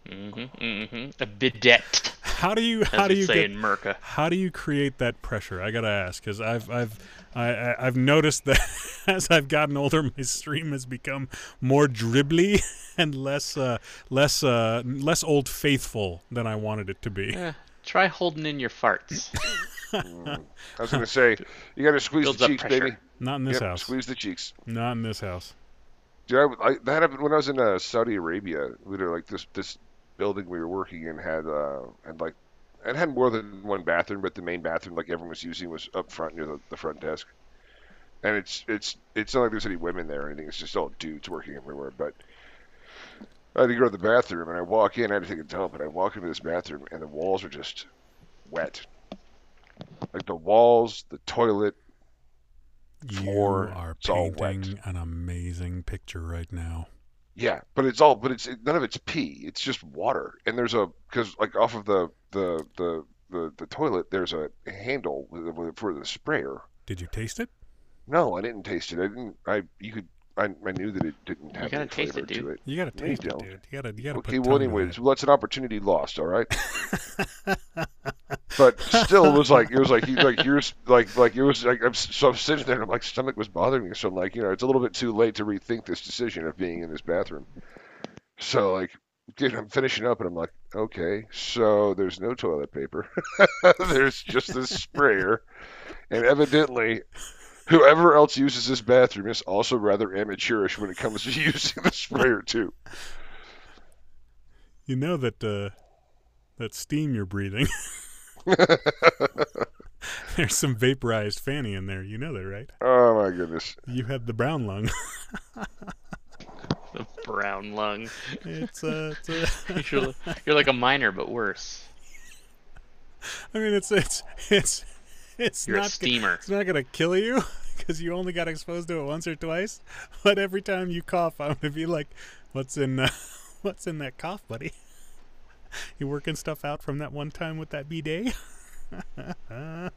Speaker 3: Mm-hmm, mm-hmm. A bidet,
Speaker 2: How do you how do you
Speaker 3: say
Speaker 2: get
Speaker 3: in Merca.
Speaker 2: how do you create that pressure? I gotta ask because I've I've I, I, I've noticed that as I've gotten older, my stream has become more dribbly and less uh, less uh, less old faithful than I wanted it to be.
Speaker 3: Eh, try holding in your farts.
Speaker 1: I was gonna say, you gotta squeeze
Speaker 3: Builds
Speaker 1: the cheeks,
Speaker 3: pressure.
Speaker 1: baby.
Speaker 2: Not in this
Speaker 1: Yep,
Speaker 2: house.
Speaker 1: Squeeze the cheeks.
Speaker 2: Not in this house.
Speaker 1: Dude, I, I, that happened when I was in uh, Saudi Arabia. We were like this this building we were working in had uh had like it had more than one bathroom, but the main bathroom like everyone was using was up front near the, the front desk. And it's it's it's not like there's any women there or anything. It's just all dudes working everywhere. But I had to go to the bathroom, and I walk in. I had to take a dump, and I walk into this bathroom, and the walls are just wet. Like the walls, the toilet.
Speaker 2: You
Speaker 1: Floor,
Speaker 2: are
Speaker 1: it's all wet.
Speaker 2: painting an amazing picture right now.
Speaker 1: Yeah, but it's all, but it's none of it's pee. It's just water, and there's a because like off of the the the the, the toilet, there's a handle with, with, for the sprayer.
Speaker 2: Did you taste it?
Speaker 1: No, I didn't taste it. I didn't. I you could. I, I knew that it didn't have
Speaker 3: gotta
Speaker 1: any
Speaker 3: taste
Speaker 1: flavor
Speaker 3: it, dude.
Speaker 1: to it.
Speaker 2: You gotta
Speaker 1: No, you
Speaker 2: taste it,
Speaker 1: don't.
Speaker 2: dude. You gotta you gotta
Speaker 1: Okay,
Speaker 2: put
Speaker 1: well, anyways,
Speaker 2: it.
Speaker 1: well, that's an opportunity lost. All right. but still, it was like it was like you like yours like like it was like I'm so I'm sitting there and I'm like stomach was bothering me. So I'm like you know it's a little bit too late to rethink this decision of being in this bathroom. So like. Dude, I'm finishing up and I'm like, okay, so there's no toilet paper. there's just this sprayer. And evidently, whoever else uses this bathroom is also rather amateurish when it comes to using the sprayer, too.
Speaker 2: You know that uh, that steam you're breathing. There's some vaporized fanny in there. You know that, right?
Speaker 1: Oh, my goodness.
Speaker 2: You have the brown lung.
Speaker 3: The brown lung.
Speaker 2: It's uh, it's, uh
Speaker 3: You're, you're like a miner, but worse.
Speaker 2: I mean, it's it's it's it's
Speaker 3: You're a
Speaker 2: not
Speaker 3: steamer.
Speaker 2: it's not gonna kill you because you only got exposed to it once or twice. But every time you cough, I'm gonna be like, "What's in uh, what's in that cough, buddy? You working stuff out from that one time with that bidet?"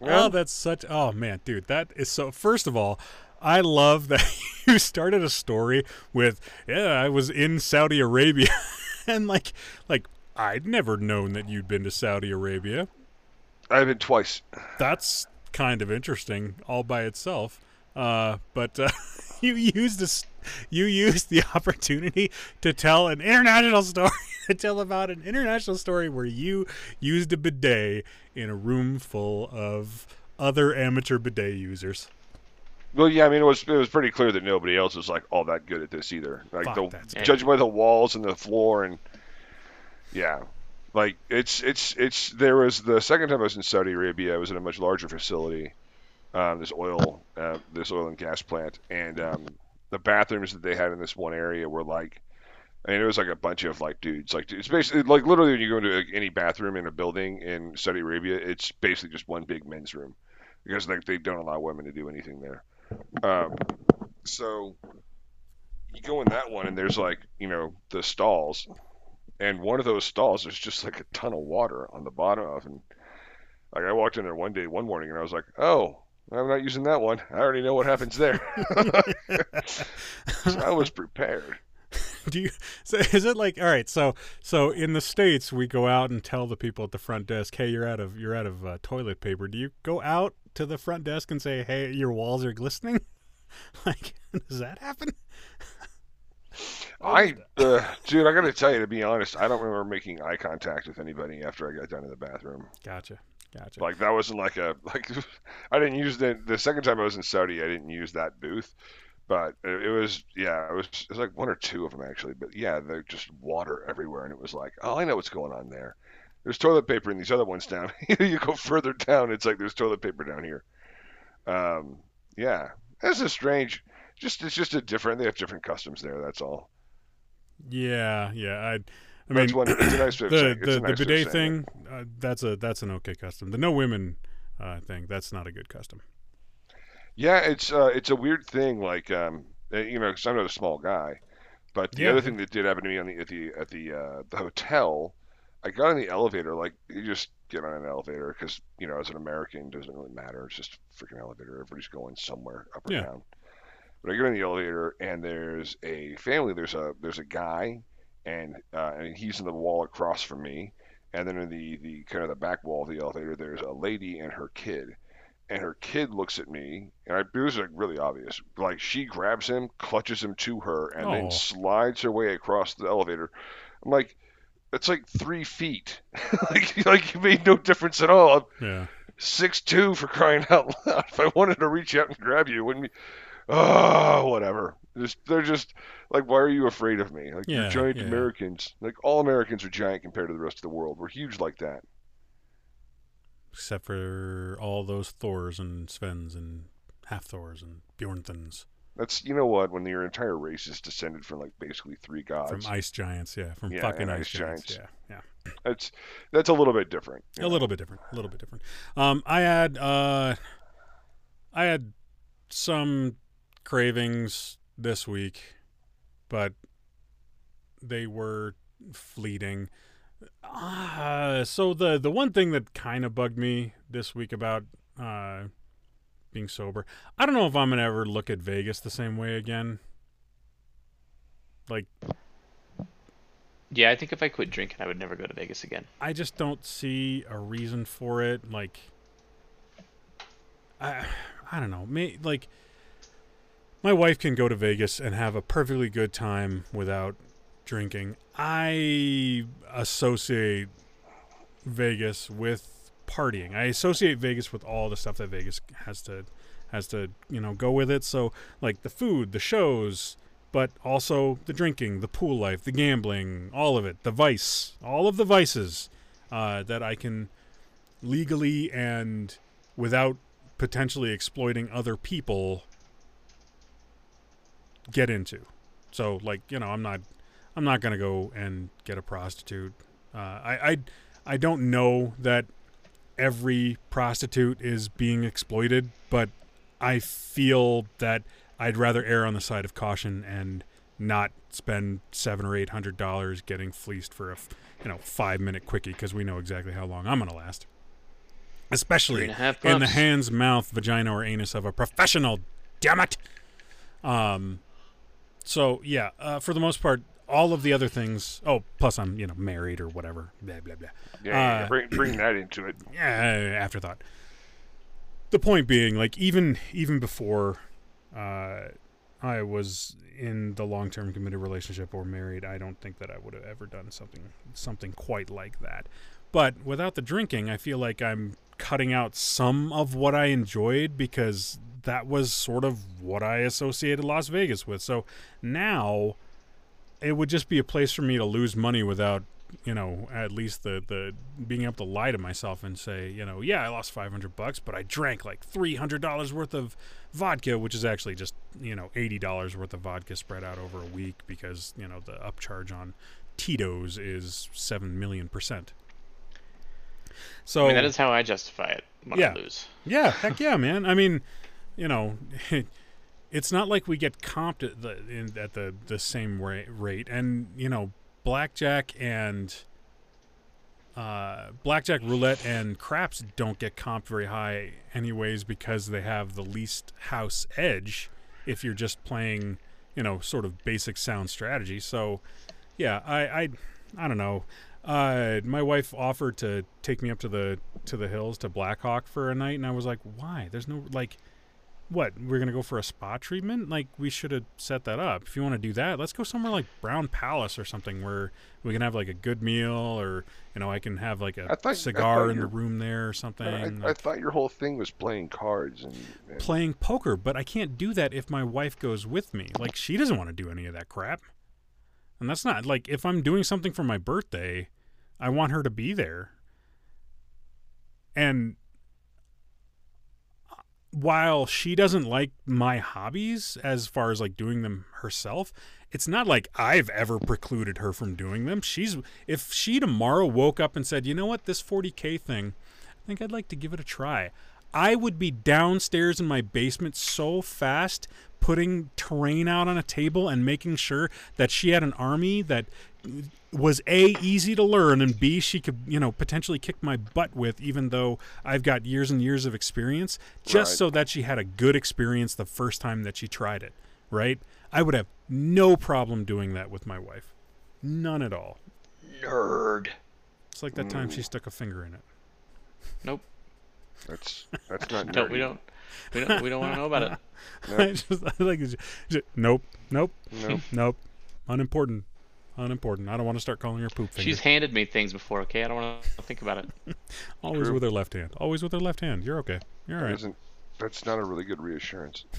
Speaker 2: Oh, that's such. Oh man, dude, that is so. First of all, I love that you started a story with, "Yeah, I was in Saudi Arabia," and like, like I'd never known that you'd been to Saudi Arabia.
Speaker 1: I've been twice.
Speaker 2: That's kind of interesting all by itself. Uh, but uh, you used this, you used the opportunity to tell an international story, to tell about an international story where you used a bidet in a room full of other amateur bidet users.
Speaker 1: Well, yeah, I mean, it was it was pretty clear that nobody else was like all that good at this either. Like
Speaker 2: Fuck,
Speaker 1: the judging by the walls and the floor and yeah, like it's it's it's there was the second time I was in Saudi Arabia. I was in a much larger facility, um, this oil uh, this oil and gas plant, and um, the bathrooms that they had in this one area were like. Mean, it was like a bunch of like dudes. Like it's basically like literally when you go into like, any bathroom in a building in Saudi Arabia, it's basically just one big men's room because like they don't allow women to do anything there. Um, so you go in that one, and there's like you know the stalls, and one of those stalls there's just like a ton of water on the bottom of, and like I walked in there one day, one morning, and I was like, oh. I'm not using that one. I already know what happens there. so I was prepared.
Speaker 2: Do you? So is it like all right? So so in the states, we go out and tell the people at the front desk, "Hey, you're out of you're out of uh, toilet paper." Do you go out to the front desk and say, "Hey, your walls are glistening"? like, does that happen?
Speaker 1: I, uh, dude, I gotta tell you, to be honest, I don't remember making eye contact with anybody after I got done in the bathroom.
Speaker 2: Gotcha, gotcha.
Speaker 1: Like that wasn't like a like I didn't use the the second time I was in Saudi I didn't use that booth, but it, it was yeah it was it was like one or two of them actually but yeah they're just water everywhere and it was like oh I know what's going on there. There's toilet paper in these other ones down. you go further down it's like there's toilet paper down here. Um yeah this is strange. Just it's just a different they have different customs there that's all.
Speaker 2: yeah, yeah. I, I mean,
Speaker 1: That's one. It's a nice
Speaker 2: the the,
Speaker 1: a
Speaker 2: the
Speaker 1: nice of
Speaker 2: bidet thing, uh, that's a that's an okay custom. The no women uh, thing, that's not a good custom.
Speaker 1: Yeah, it's uh, it's a weird thing. Like, um, uh, you know, 'cause I'm not a small guy, but the
Speaker 2: Yeah.
Speaker 1: other thing that did happen to me on the at the at the uh, the hotel, I got in the elevator. Like, you just get on an elevator because you know, as an American, it doesn't really matter. It's just a freaking elevator. Everybody's going somewhere up or
Speaker 2: Yeah.
Speaker 1: down. But I get in the elevator and there's a family. There's a there's a guy, and uh, and he's in the wall across from me. And then in the the kind of the back wall of the elevator, there's a lady and her kid and her kid looks at me, and I, it was like really obvious. Like she grabs him, clutches him to her, and
Speaker 2: Oh.
Speaker 1: then slides her way across the elevator. I'm like, that's like three feet. like, like it made no difference at all. I'm
Speaker 2: Yeah.
Speaker 1: six two for crying out loud. If I wanted to reach out and grab you, wouldn't be. Oh, whatever. Just, they're just like, why are you afraid of me? Like
Speaker 2: Yeah,
Speaker 1: you're giant
Speaker 2: yeah.
Speaker 1: Americans. Like all Americans are giant compared to the rest of the world. We're huge like that.
Speaker 2: Except for all those Thors and Svens and half Thors and Bjornthans
Speaker 1: That's you know what? When your entire race is descended from like basically three gods.
Speaker 2: from ice giants, yeah, from
Speaker 1: Yeah,
Speaker 2: fucking ice,
Speaker 1: ice
Speaker 2: giants.
Speaker 1: giants.
Speaker 2: Yeah, yeah.
Speaker 1: That's that's a little bit different.
Speaker 2: a
Speaker 1: know.
Speaker 2: little bit different a little bit different um i had uh i had some cravings this week but they were fleeting uh, so the the one thing that kind of bugged me this week about uh being sober i don't know if i'm gonna ever look at vegas the same way again like
Speaker 3: Yeah, I think if I quit drinking, I would never go to Vegas again.
Speaker 2: I just don't see a reason for it. Like, I, I don't know. May, like, my wife can go to Vegas and have a perfectly good time without drinking. I associate Vegas with partying. I associate Vegas with all the stuff that Vegas has to has to you know go with it. So like the food, the shows, but also the drinking, the pool life, the gambling, all of it, the vice, all of the vices uh, that I can legally and without potentially exploiting other people get into. So like you know I'm not I'm not gonna go and get a prostitute. Uh, I, I I don't know that every prostitute is being exploited, but I feel that I'd rather err on the side of caution and not spend seven or eight hundred dollars getting fleeced for a f- you know five minute quickie because we know exactly how long I'm gonna last. especially
Speaker 3: Three and a half
Speaker 2: in the hands, mouth, vagina, or anus of a professional. Damn it. Um. So yeah, uh, for the most part, all of the other things. Oh, plus I'm you know married or whatever. Blah blah blah.
Speaker 1: Yeah, yeah,
Speaker 2: Uh,
Speaker 1: yeah, bring bring that into it.
Speaker 2: yeah, afterthought. The point being, like even even before uh, I was in the long term committed relationship or married, I don't think that I would have ever done something something quite like that. But without the drinking, I feel like I'm cutting out some of what I enjoyed because that was sort of what I associated Las Vegas with. So now it would just be a place for me to lose money without you know at least the the being able to lie to myself and say you know yeah i lost 500 bucks but i drank like $300 worth of vodka which is actually just you know $80 worth of vodka spread out over a week because you know the upcharge on tito's is 7 million percent so
Speaker 3: I mean, that is how I justify it
Speaker 2: Yeah.
Speaker 3: I lose.
Speaker 2: yeah, heck yeah, man. I mean, you know, it's not like we get comped at the in, at the the same rate, and you know, blackjack and uh, blackjack, roulette, and craps don't get comped very high, anyways, because they have the least house edge. If you're just playing, you know, sort of basic sound strategy. So, yeah, I I, I don't know. Uh, my wife offered to take me up to the to the hills to Blackhawk for a night, and I was like, "Why? There's no like, what? We're gonna go for a spa treatment? Like, we should have set that up. If you want to do that, let's go somewhere like Brown Palace or something where we can have like a good meal, or you know, I can have like a
Speaker 1: thought-
Speaker 2: cigar in the room there or something.
Speaker 1: I, I
Speaker 2: like,
Speaker 1: thought your whole thing was playing cards and, and
Speaker 2: playing poker, but I can't do that if my wife goes with me. Like she doesn't want to do any of that crap. And that's not like if I'm doing something for my birthday, I want her to be there. And while she doesn't like my hobbies as far as like doing them herself, it's not like I've ever precluded her from doing them. She's if she tomorrow woke up and said, "You know what? This 40k thing, I think I'd like to give it a try." I would be downstairs in my basement so fast putting terrain out on a table and making sure that she had an army that was a easy to learn and b she could you know potentially kick my butt with even though I've got years and years of experience just
Speaker 1: Right.
Speaker 2: so that she had a good experience the first time that she tried it right I would have no problem doing that with my wife none at all
Speaker 3: Nerd.
Speaker 2: it's like that time she mm. stuck a finger in it
Speaker 3: Nope.
Speaker 1: that's that's not
Speaker 3: Don't, we don't. We don't. We don't want to know about it.
Speaker 2: I just I like it's just- nope nope
Speaker 1: No.
Speaker 2: nope unimportant unimportant I don't want to start calling her poop finger
Speaker 3: She's handed me things before. Okay, I don't want to think about it.
Speaker 2: always
Speaker 1: True.
Speaker 2: with her left hand always with her left hand you're okay you're all
Speaker 1: That
Speaker 2: right
Speaker 1: isn't that's not a really good reassurance.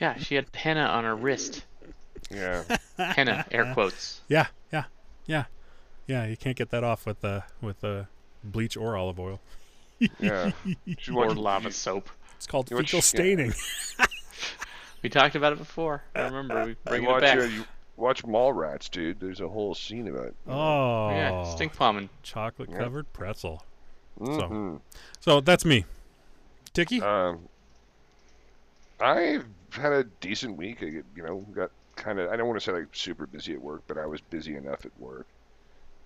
Speaker 3: Yeah, she had henna on her wrist.
Speaker 1: Yeah.
Speaker 3: Henna, air quotes.
Speaker 2: Yeah, yeah, yeah, yeah. You can't get that off with uh, with uh, bleach or olive oil.
Speaker 1: Yeah. She
Speaker 3: Or
Speaker 1: watched-
Speaker 3: lava soap.
Speaker 2: It's called
Speaker 1: You watch-
Speaker 2: fecal
Speaker 1: yeah.
Speaker 2: staining.
Speaker 3: We talked about it before. I remember. We
Speaker 1: You
Speaker 3: bring it
Speaker 1: watch,
Speaker 3: back.
Speaker 1: uh, you watch Mallrats, dude. There's a whole scene about it.
Speaker 2: Oh,
Speaker 3: yeah, stink plumbing.
Speaker 2: chocolate covered pretzel.
Speaker 1: Mhm.
Speaker 2: So that's me. Tiki.
Speaker 1: Um, I've had a decent week. I get, you know, got kind of, I don't want to say like super busy at work, but I was busy enough at work.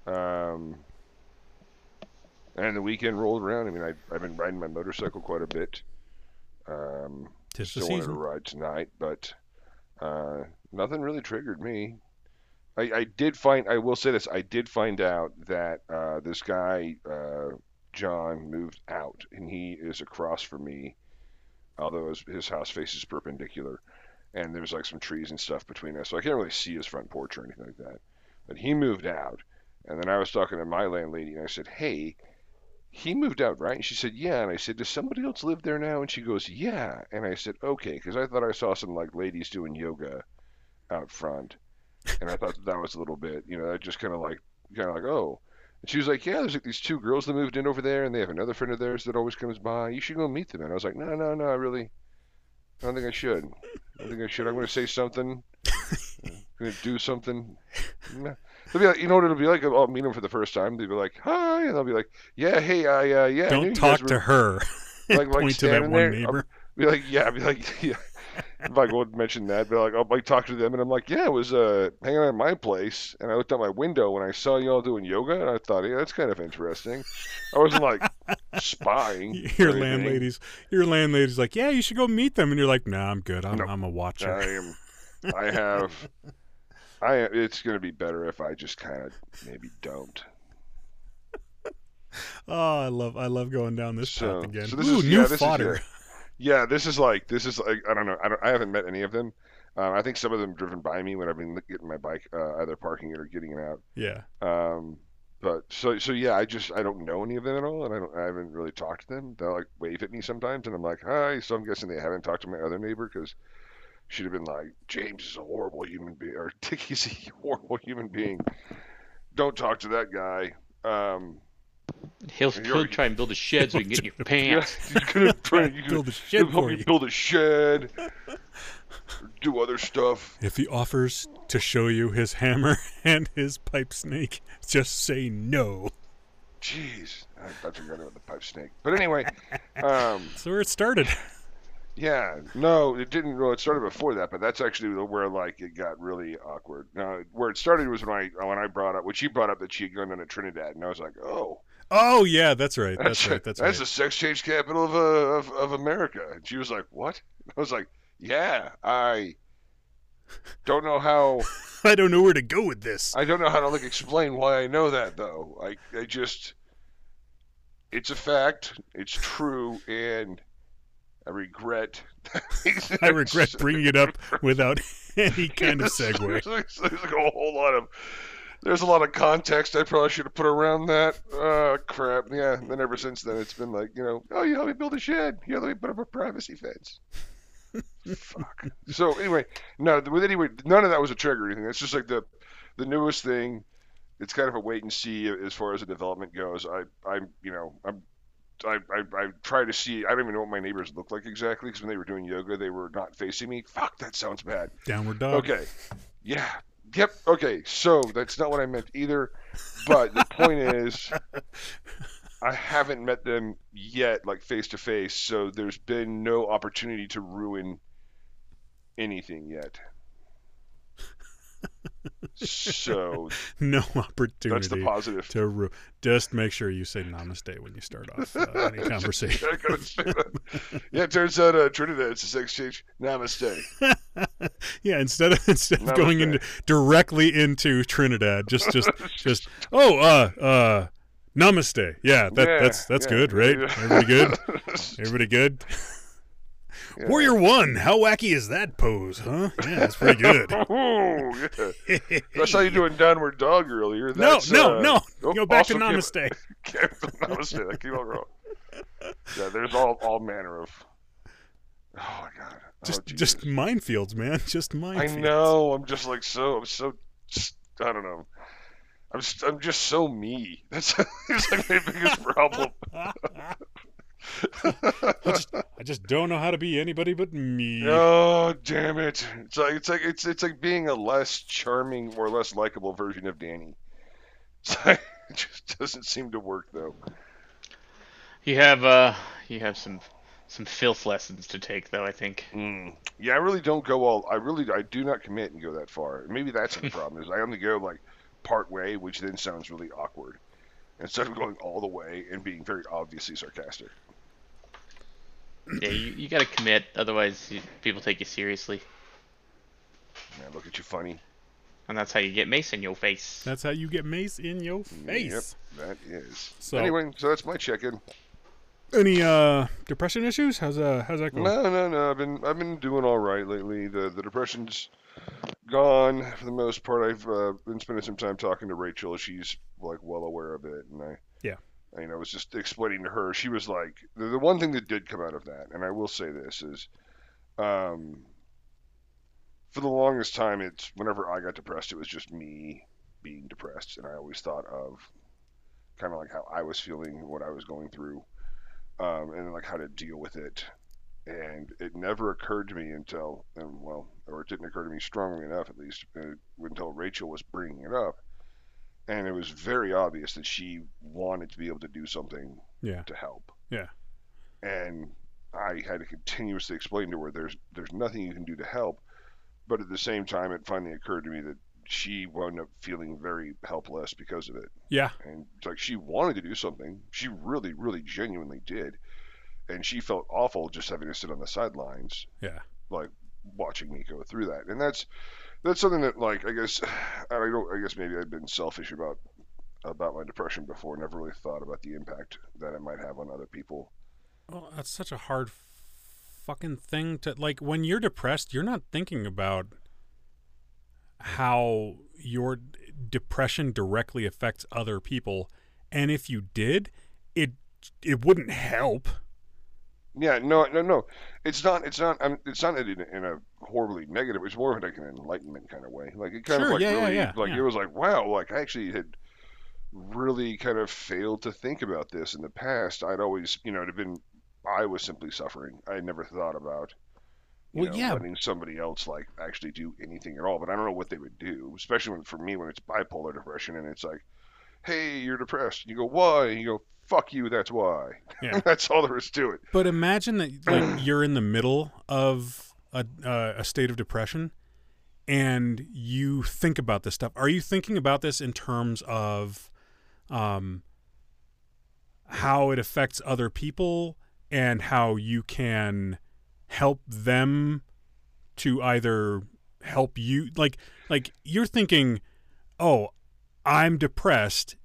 Speaker 1: Um, and the weekend rolled around. I mean, I, I've been riding my motorcycle quite a bit. Um,
Speaker 2: Tis the
Speaker 1: still wanted to ride tonight, but uh, nothing really triggered me. I, I did find, I will say this, I did find out that uh, this guy, uh, John, moved out, and he is across from me, although his, his house faces perpendicular, and there's like some trees and stuff between us, so I can't really see his front porch or anything like that. But he moved out, and then I was talking to my landlady, and I said, hey, he moved out, right? And she said, yeah. And I said, does somebody else live there now? And she goes, yeah. And I said, okay, because I thought I saw some like ladies doing yoga out front, and I thought that, that was a little bit, you know, that just kind of like, kind of like, oh. And she was like, yeah, there's like these two girls that moved in over there, and they have another friend of theirs that always comes by. You should go meet them. And I was like, no, no, no, I really, I don't think I should. I don't think I should. I'm going to say something. I'm going to do something. They'll be like, you know what it'll be like? I'll meet them for the first time. They'll be like, hi, and they'll be like, yeah, hey, I, uh, yeah.
Speaker 2: Don't
Speaker 1: you
Speaker 2: talk to her.
Speaker 1: Like, like
Speaker 2: Point to that one
Speaker 1: there.
Speaker 2: neighbor.
Speaker 1: I'll be like, yeah, I'll be like, yeah. If I go and mention that, they're like, I'll like talk to them, and I'm like, yeah, it was uh, hanging out at my place, and I looked out my window and I saw y'all doing yoga, and I thought, yeah, that's kind of interesting. I wasn't like spying.
Speaker 2: Your landlady's your landlady's like, yeah, you should go meet them, and you're like, nah, I'm good. I'm
Speaker 1: No.
Speaker 2: I'm a watcher.
Speaker 1: I am. I have. I. It's gonna be better if I just kind of maybe don't.
Speaker 2: Oh, I love I love going down this
Speaker 1: So-
Speaker 2: path again.
Speaker 1: so this
Speaker 2: Ooh,
Speaker 1: is-
Speaker 2: new
Speaker 1: yeah, this is
Speaker 2: fodder.
Speaker 1: Yeah, this is like this is like I don't know. I don't. I haven't met any of them. Um, I think some of them driven by me when I've been getting my bike, uh, either parking it or getting it out.
Speaker 2: Yeah.
Speaker 1: Um, but so so yeah, I just I don't know any of them at all, and I don't I haven't really talked to them. They'll like wave at me sometimes, and I'm like hi. So I'm guessing they haven't talked to my other neighbor because she'd have been like James is a horrible human being or Dickie's a horrible human being. Don't talk to that guy. Um,
Speaker 3: He'll,
Speaker 1: You're-
Speaker 3: he'll try and build a shed so he can get in your
Speaker 1: yeah,
Speaker 3: pants.
Speaker 1: you could try you
Speaker 2: Build a shed
Speaker 1: help
Speaker 2: for
Speaker 1: me
Speaker 2: you.
Speaker 1: build a shed, do other stuff.
Speaker 2: If he offers to show you his hammer and his pipe snake, just say no.
Speaker 1: Jeez, I, I forgot about the pipe snake. But anyway, um,
Speaker 2: So where it started.
Speaker 1: Yeah, no, it didn't. Well, it started before that, but that's actually where like it got really awkward. Now, where it started was when I when I brought up, when she brought up that she had gone down to Trinidad, and I was like, oh,
Speaker 2: Oh yeah, that's right. That's right. That's right.
Speaker 1: that's
Speaker 2: right.
Speaker 1: the sex change capital of, uh, of of America. And she was like, what? I was like, yeah, I don't know how.
Speaker 2: I don't know where to go with this.
Speaker 1: I don't know how to like explain why I know that though. I I just it's a fact. It's true, and I regret.
Speaker 2: I regret bringing it up without any kind of segue.
Speaker 1: There's, there's like a whole lot of. There's a lot of context I probably should have put around that. Uh, crap. Yeah. And then ever since then, it's been like, you know, oh, you help me build a shed. You let me put up a privacy fence. Fuck. So anyway, no. With anyway, none of that was a trigger or anything. It's just like the, the newest thing. It's kind of a wait and see as far as the development goes. I, I'm, you know, I'm I, I, I try to see. I don't even know what my neighbors look like exactly because when they were doing yoga, they were not facing me. Fuck, that sounds bad.
Speaker 2: Downward dog.
Speaker 1: Okay, yeah, yep. Okay, so that's not what I meant either. But the point is, I haven't met them yet, like face to face. So there's been no opportunity to ruin anything yet. So
Speaker 2: No opportunity.
Speaker 1: that's the positive.
Speaker 2: to ru- just make sure you say namaste when you start off uh, any conversation.
Speaker 1: I gotta say that. Yeah, it turns out uh, Trinidad it's a sex change. Namaste.
Speaker 2: Yeah, instead of instead of going into directly into Trinidad, just just just oh uh uh namaste. Yeah, that
Speaker 1: Yeah,
Speaker 2: that's that's
Speaker 1: yeah,
Speaker 2: good, right? Everybody good? Everybody good?
Speaker 1: Yeah.
Speaker 2: Warrior one, how wacky is that pose, huh? Yeah, that's pretty good.
Speaker 1: Ooh, yeah. I saw you doing downward dog earlier.
Speaker 2: no,
Speaker 1: That's,
Speaker 2: no,
Speaker 1: uh,
Speaker 2: no.
Speaker 1: oh,
Speaker 2: Go back to
Speaker 1: also came-
Speaker 2: namaste.
Speaker 1: came from Namaste. That came out wrong. Yeah, there's all all manner of. Oh my god. Oh,
Speaker 2: Just
Speaker 1: Jesus.
Speaker 2: just minefields, man. Just minefields.
Speaker 1: I know. I'm just like so. I'm so. Just, I don't know. I'm just, I'm just so me. That's, that's like my biggest problem.
Speaker 2: I just I just don't know how to be anybody but me.
Speaker 1: Oh damn it! It's like it's like it's it's like being a less charming or less likable version of Danny. It's like, it just doesn't seem to work though.
Speaker 3: You have uh, you have some some filth lessons to take, though. I think.
Speaker 1: Mm. Yeah, I really don't go all. I really I do not commit and go that far. Maybe that's the problem is I only go like part way, which then sounds really awkward. Instead of going all the way and being very obviously sarcastic.
Speaker 3: Yeah, you, you got to commit, otherwise you, people take you seriously,
Speaker 1: Man, look at you funny.
Speaker 3: and that's how you get mace in your face.
Speaker 2: That's how you get mace in your face.
Speaker 1: Yep, that is.
Speaker 2: So-
Speaker 1: anyway, so that's my check-in.
Speaker 2: Any uh depression issues? How's uh how's that going?
Speaker 1: No, no, no. I've been I've been doing all right lately. The the depression's gone for the most part. I've uh, been spending some time talking to Rachel. She's like well aware of it, and I
Speaker 2: Yeah.
Speaker 1: You know, was just explaining to her. She was like the, the one thing that did come out of that, and I will say this is, um, for the longest time, it's whenever I got depressed, it was just me being depressed, and I always thought of kind of like how I was feeling, what I was going through, um, and like how to deal with it. And it never occurred to me until, and well, or it didn't occur to me strongly enough, at least, uh, until Rachel was bringing it up, and it was very obvious that she wanted to be able to do something
Speaker 2: Yeah.
Speaker 1: to help.
Speaker 2: Yeah.
Speaker 1: And I had to continuously explain to her there's there's nothing you can do to help. But at the same time, it finally occurred to me that she wound up feeling very helpless because of it.
Speaker 2: Yeah.
Speaker 1: And it's like she wanted to do something. She really, really genuinely did. And she felt awful just having to sit on the sidelines,
Speaker 2: Yeah.
Speaker 1: like watching me go through that. And that's that's something that like I guess I don't I guess maybe I've been selfish about about my depression before, never really thought about the impact that it might have on other people.
Speaker 2: Well, that's such a hard fucking thing to like when you're depressed, you're not thinking about how your depression directly affects other people. And if you did, it it wouldn't help.
Speaker 1: Yeah, no, no, no. It's not. It's not. I'm, it's not in, in a horribly negative. It's more of like an enlightenment kind of way. Like it kind
Speaker 2: Sure,
Speaker 1: of like
Speaker 2: yeah,
Speaker 1: really,
Speaker 2: yeah,
Speaker 1: like
Speaker 2: yeah.
Speaker 1: it was like wow. Like I actually had really kind of failed to think about this in the past. I'd always, you know, it had been. I was simply suffering. I had never thought about. You
Speaker 2: Well,
Speaker 1: know,
Speaker 2: yeah.
Speaker 1: letting somebody else like actually do anything at all. But I don't know what they would do, especially when for me when it's bipolar depression and it's like, hey, you're depressed. And you go, why? And you go, fuck you. That's why.
Speaker 2: Yeah.
Speaker 1: that's all there is to it.
Speaker 2: But imagine that like you're in the middle of a uh, a state of depression and you think about this stuff. Are you thinking about this in terms of um how it affects other people and how you can help them to either help you like like you're thinking, "Oh, I'm depressed."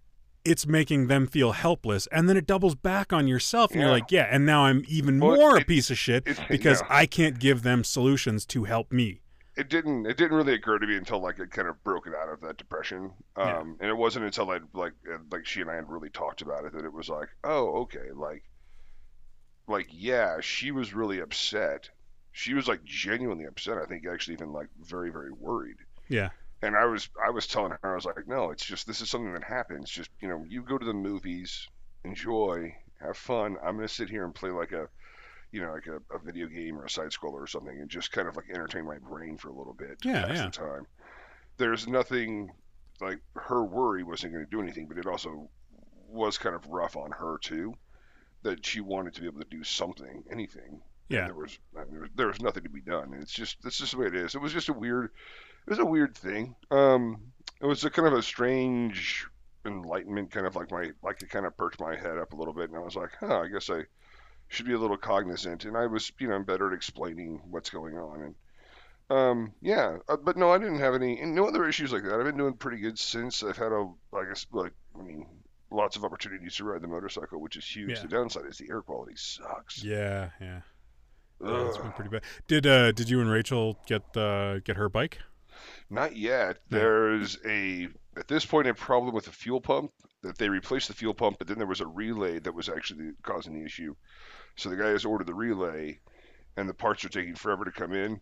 Speaker 2: It's making them feel helpless, and then it doubles back on yourself, and you're like, "Yeah," and now I'm even
Speaker 1: Well,
Speaker 2: more a piece of shit because
Speaker 1: yeah.
Speaker 2: I can't give them solutions to help me.
Speaker 1: it didn't it didn't really occur to me until like it kind of broke it out of that depression um
Speaker 2: Yeah.
Speaker 1: and it wasn't until i like like she and i had really talked about it that it was like oh okay like like yeah she was really upset she was like genuinely upset i think actually even like very very worried
Speaker 2: Yeah,
Speaker 1: and i was i was telling her i was like no it's just this is something that happens just you know you go to the movies enjoy have fun i'm gonna sit here and play like a you know like a, a video game or a side scroller or something and just kind of like entertain my brain for a little bit
Speaker 2: Yeah, yeah.
Speaker 1: the time there's nothing like her worry wasn't going to do anything but it also was kind of rough on her too that she wanted to be able to do something anything
Speaker 2: yeah,
Speaker 1: there was I mean, there was there was nothing to be done. And it's just that's just the way it is. It was just a weird it was a weird thing. Um, it was a kind of a strange enlightenment, kind of like my like it kind of perked my head up a little bit, and I was like, huh, I guess I should be a little cognizant. And I was you know I'm better at explaining what's going on and. Um, yeah, uh, but no, I didn't have any, and no other issues like that. I've been doing pretty good since. I've had a, I guess, like, I mean, lots of opportunities to ride the motorcycle, which is huge.
Speaker 2: Yeah.
Speaker 1: The downside is the air quality sucks.
Speaker 2: yeah, yeah. Yeah, it's been pretty bad. Did uh did you and Rachel get uh get her bike?
Speaker 1: Not yet.
Speaker 2: No.
Speaker 1: There's a at this point a problem with the fuel pump that they replaced the fuel pump, but then there was a relay that was actually causing the issue. So the guy has ordered the relay, and the parts are taking forever to come in.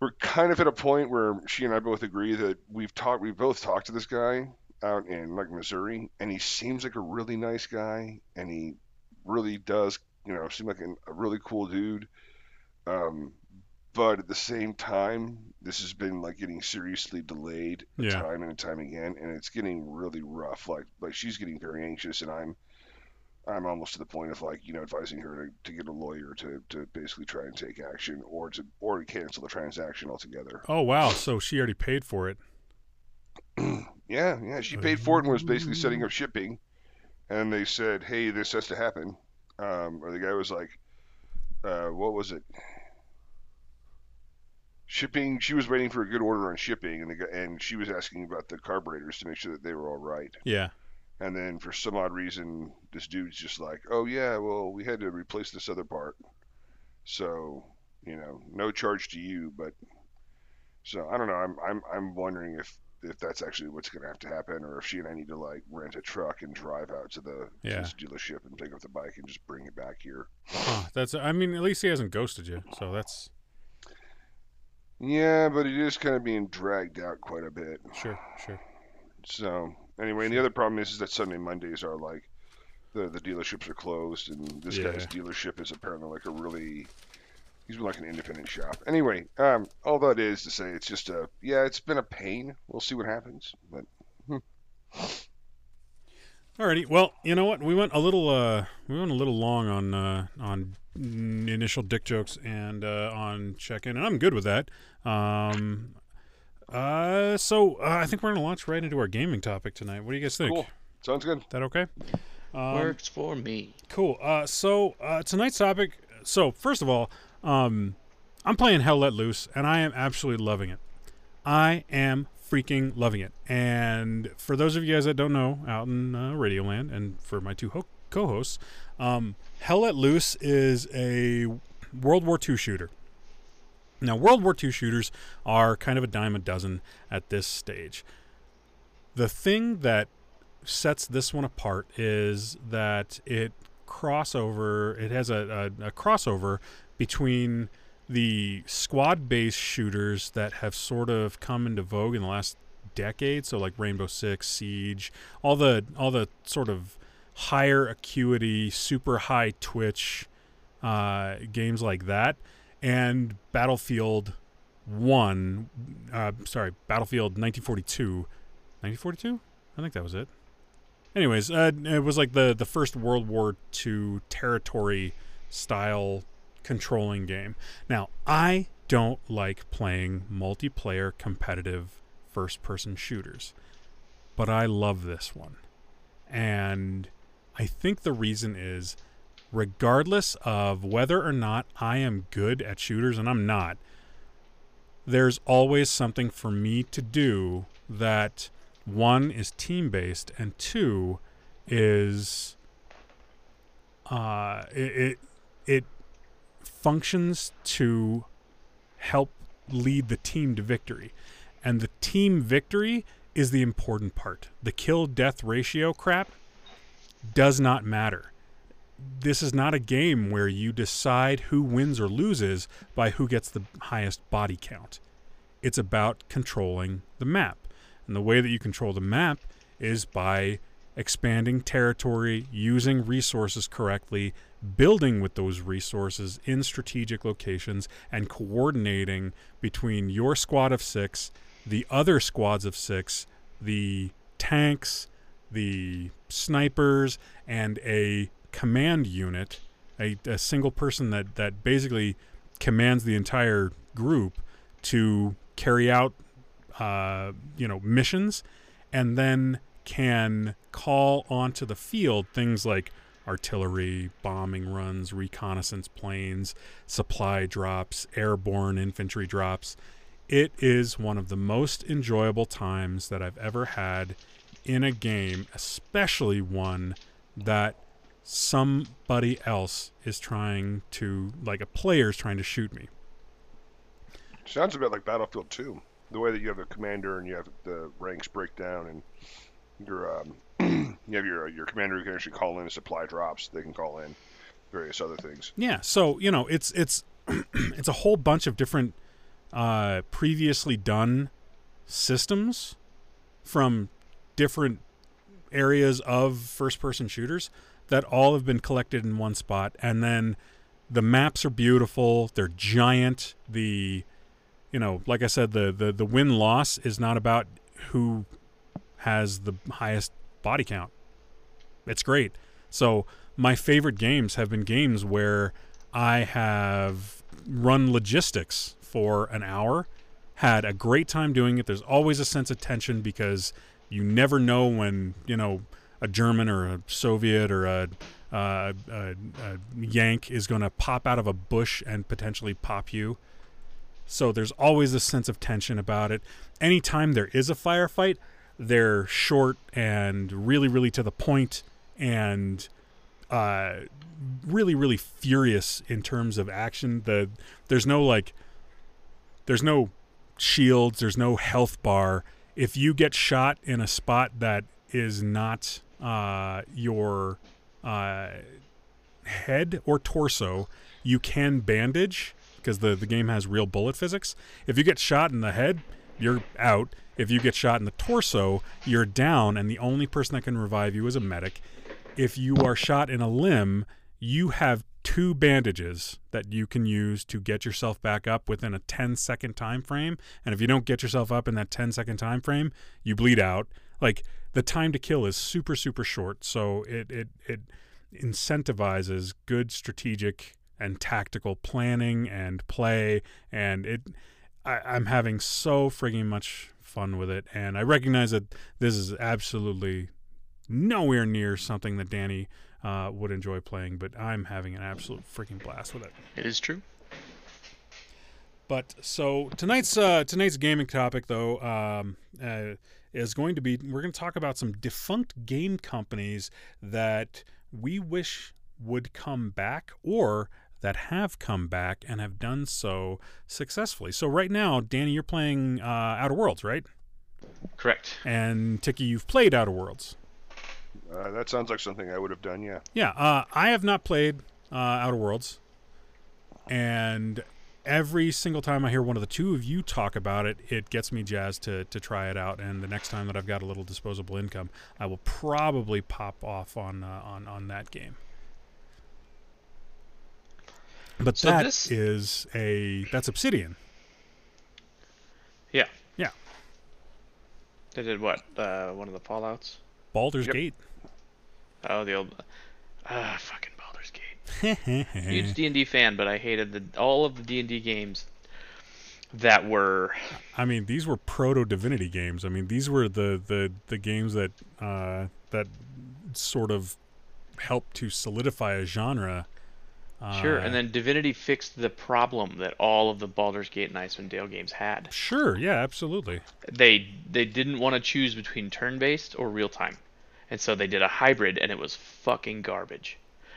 Speaker 1: We're kind of at a point where she and I both agree that we've talked. We've both talked to this guy out in like Missouri, and he seems like a really nice guy, and he really does, you know, seem like an, a really cool dude. Um, but at the same time, this has been like getting seriously delayed
Speaker 2: Yeah.
Speaker 1: time and time again, and it's getting really rough. Like like she's getting very anxious, and I'm I'm almost to the point of like you know advising her to, to get a lawyer to, to basically try and take action or to or to cancel the transaction altogether.
Speaker 2: Oh wow, so she already paid for it.
Speaker 1: Yeah, yeah, she paid for it and was basically setting up shipping, and they said, hey, this has to happen. Um, or the guy was like, uh, what was it? Shipping. She was waiting for a good order on shipping, and the and she was asking about the carburetors to make sure that they were all right.
Speaker 2: Yeah.
Speaker 1: And then for some odd reason, this dude's just like, "Oh yeah, well we had to replace this other part, so you know, no charge to you." But so I don't know. I'm I'm I'm wondering if if that's actually what's going to have to happen, or if she and I need to like rent a truck and drive out to the
Speaker 2: Yeah.
Speaker 1: this dealership and pick up the bike and just bring it back here.
Speaker 2: That's I mean, at least he hasn't ghosted you. So that's
Speaker 1: Yeah, but it is kind of being dragged out quite a bit.
Speaker 2: sure, sure.
Speaker 1: So anyway, and the other problem is, is that Sunday Mondays are like the the dealerships are closed, and this guy's dealership is apparently like a really he's been like an independent shop. Anyway, um, all that is to say, it's just a yeah, it's been a pain. We'll see what happens, but
Speaker 2: Alrighty. Well, you know what? We went a little uh we went a little long on uh on initial dick jokes and uh on check-in and I'm good with that. Um uh so uh, I think we're going to launch right into our gaming topic tonight. What do you guys think?
Speaker 1: Cool. Sounds good.
Speaker 2: That okay? Um,
Speaker 3: Works for me.
Speaker 2: Cool. Uh, so uh, tonight's topic. So first of all, um, I'm playing Hell Let Loose, and I am absolutely loving it. I am freaking loving it. And for those of you guys that don't know, out in uh, Radioland, and for my two ho- co-hosts, um, Hell Let Loose is a World War II shooter. Now, World War II shooters are kind of a dime a dozen at this stage. The thing that sets this one apart is that it crossover. It has a, a, a crossover between the squad-based shooters that have sort of come into vogue in the last decade. So like Rainbow Six, Siege, all the all the sort of higher acuity, super high twitch uh, games like that, and Battlefield One. Uh, sorry, Battlefield 1942. 1942. I think that was it. Anyways, uh, it was like the the first World War II territory style controlling game. Now, I don't like playing multiplayer competitive first person shooters, but I love this one. And I think the reason is regardless of whether or not I am good at shooters, and I'm not, there's always something for me to do that one is team based and two is uh, it, it it functions to help lead the team to victory. And the team victory is the important part. The kill death ratio crap does not matter. This is not a game where you decide who wins or loses by who gets the highest body count. It's about controlling the map. And the way that you control the map is by expanding territory, using resources correctly, building with those resources in strategic locations, and coordinating between your squad of six, the other squads of six, the tanks, the snipers, and a command unit, a, a single person that, that basically commands the entire group to carry out uh, you know missions and then can call onto the field things like artillery, bombing runs, reconnaissance planes, supply drops, airborne infantry drops. It is one of the most enjoyable times that I've ever had in a game, especially one that somebody else is trying to, like a player is trying to shoot me.
Speaker 1: Sounds a bit like Battlefield 2 the way that you have a commander and you have the ranks break down and your um, you have your your commander who can actually call in supply drops. They can call in various other things.
Speaker 2: Yeah, so you know it's it's it's a whole bunch of different uh, previously done systems from different areas of first person shooters that all have been collected in one spot and then the maps are beautiful they're giant the you know, like I said, the the the win loss is not about who has the highest body count. It's great. So my favorite games have been games where I have run logistics for an hour, had a great time doing it. There's always a sense of tension because you never know when you know a German or a Soviet or a, uh, a, a Yank is going to pop out of a bush and potentially pop you. So there's always a sense of tension about it. Anytime there is a firefight, they're short and really, really to the point and uh, really, really furious in terms of action. The there's no like there's no shields, there's no health bar. If you get shot in a spot that is not uh, your uh, head or torso, you can bandage because the, the game has real bullet physics. If you get shot in the head, you're out. If you get shot in the torso, you're down, and the only person that can revive you is a medic. If you are shot in a limb, you have two bandages that you can use to get yourself back up within a 10 second time frame. And if you don't get yourself up in that 10 second time frame you bleed out. Like the time to kill is super super short, so it it it incentivizes good strategic and tactical planning and play, and it. I, I'm having so frigging much fun with it, and I recognize that this is absolutely nowhere near something that Danny uh, would enjoy playing, but I'm having an absolute freaking blast with it.
Speaker 3: It is true.
Speaker 2: But so tonight's uh, tonight's gaming topic though um, uh, is going to be we're going to talk about some defunct game companies that we wish would come back or that have come back and have done so successfully. So right now, Danny, you're playing uh, Outer Worlds, right?
Speaker 3: Correct.
Speaker 2: And Tiki, you've played Outer Worlds.
Speaker 1: Uh, that sounds like something I would have done. Yeah.
Speaker 2: Yeah, uh, I have not played uh, Outer Worlds, and every single time I hear one of the two of you talk about it, it gets me jazzed to to try it out. And the next time that I've got a little disposable income, I will probably pop off on uh, on on that game. But
Speaker 3: So
Speaker 2: that
Speaker 3: this-
Speaker 2: is a that's Obsidian.
Speaker 3: Yeah.
Speaker 2: Yeah.
Speaker 3: They did what? Uh, one of the Fallout's.
Speaker 2: Baldur's
Speaker 1: Yep.
Speaker 2: Gate.
Speaker 3: Oh, the old. Ah, fucking Baldur's Gate. Huge D and D fan, but I hated the all of the D and D games that were.
Speaker 2: I mean, these were proto Divinity games. I mean, these were the the the games that uh, that sort of helped to solidify a genre.
Speaker 3: Sure,
Speaker 2: Uh,
Speaker 3: and then Divinity fixed the problem that all of the Baldur's Gate and Icewind Dale games had.
Speaker 2: sure, yeah, absolutely.
Speaker 3: They they didn't want to choose between turn-based or real-time, and so they did a hybrid, and it was fucking garbage.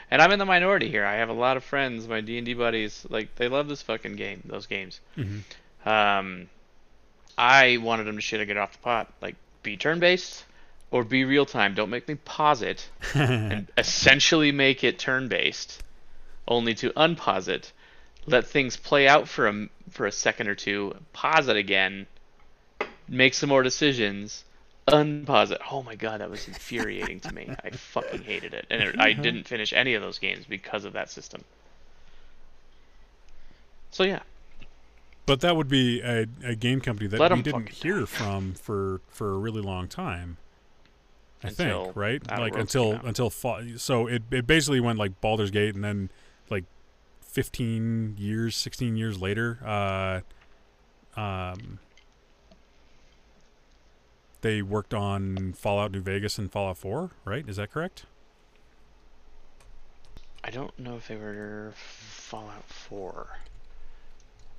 Speaker 3: And I'm in the minority here. I have a lot of friends, my D and D buddies, like they love this fucking game, those games.
Speaker 2: Mhm.
Speaker 3: Um, I wanted them to shit or get off the pot, like be turn-based or be real-time. Don't make me pause it and essentially make it turn-based, only to unpause it, let things play out for a for a second or two, pause it again, make some more decisions, unpause it. Oh my god, that was infuriating to me. I fucking hated it, and it, I didn't finish any of those games because of that system. So yeah,
Speaker 2: But that would be a, a game company that
Speaker 3: Let
Speaker 2: we didn't hear from for for a really long time. I
Speaker 3: Until
Speaker 2: think, right? Like until until fall. So it it basically went like Baldur's Gate, and then like fifteen years, sixteen years later, uh, um, they worked on Fallout New Vegas and Fallout Four, right? Is that correct?
Speaker 3: I don't know if they were Fallout 4.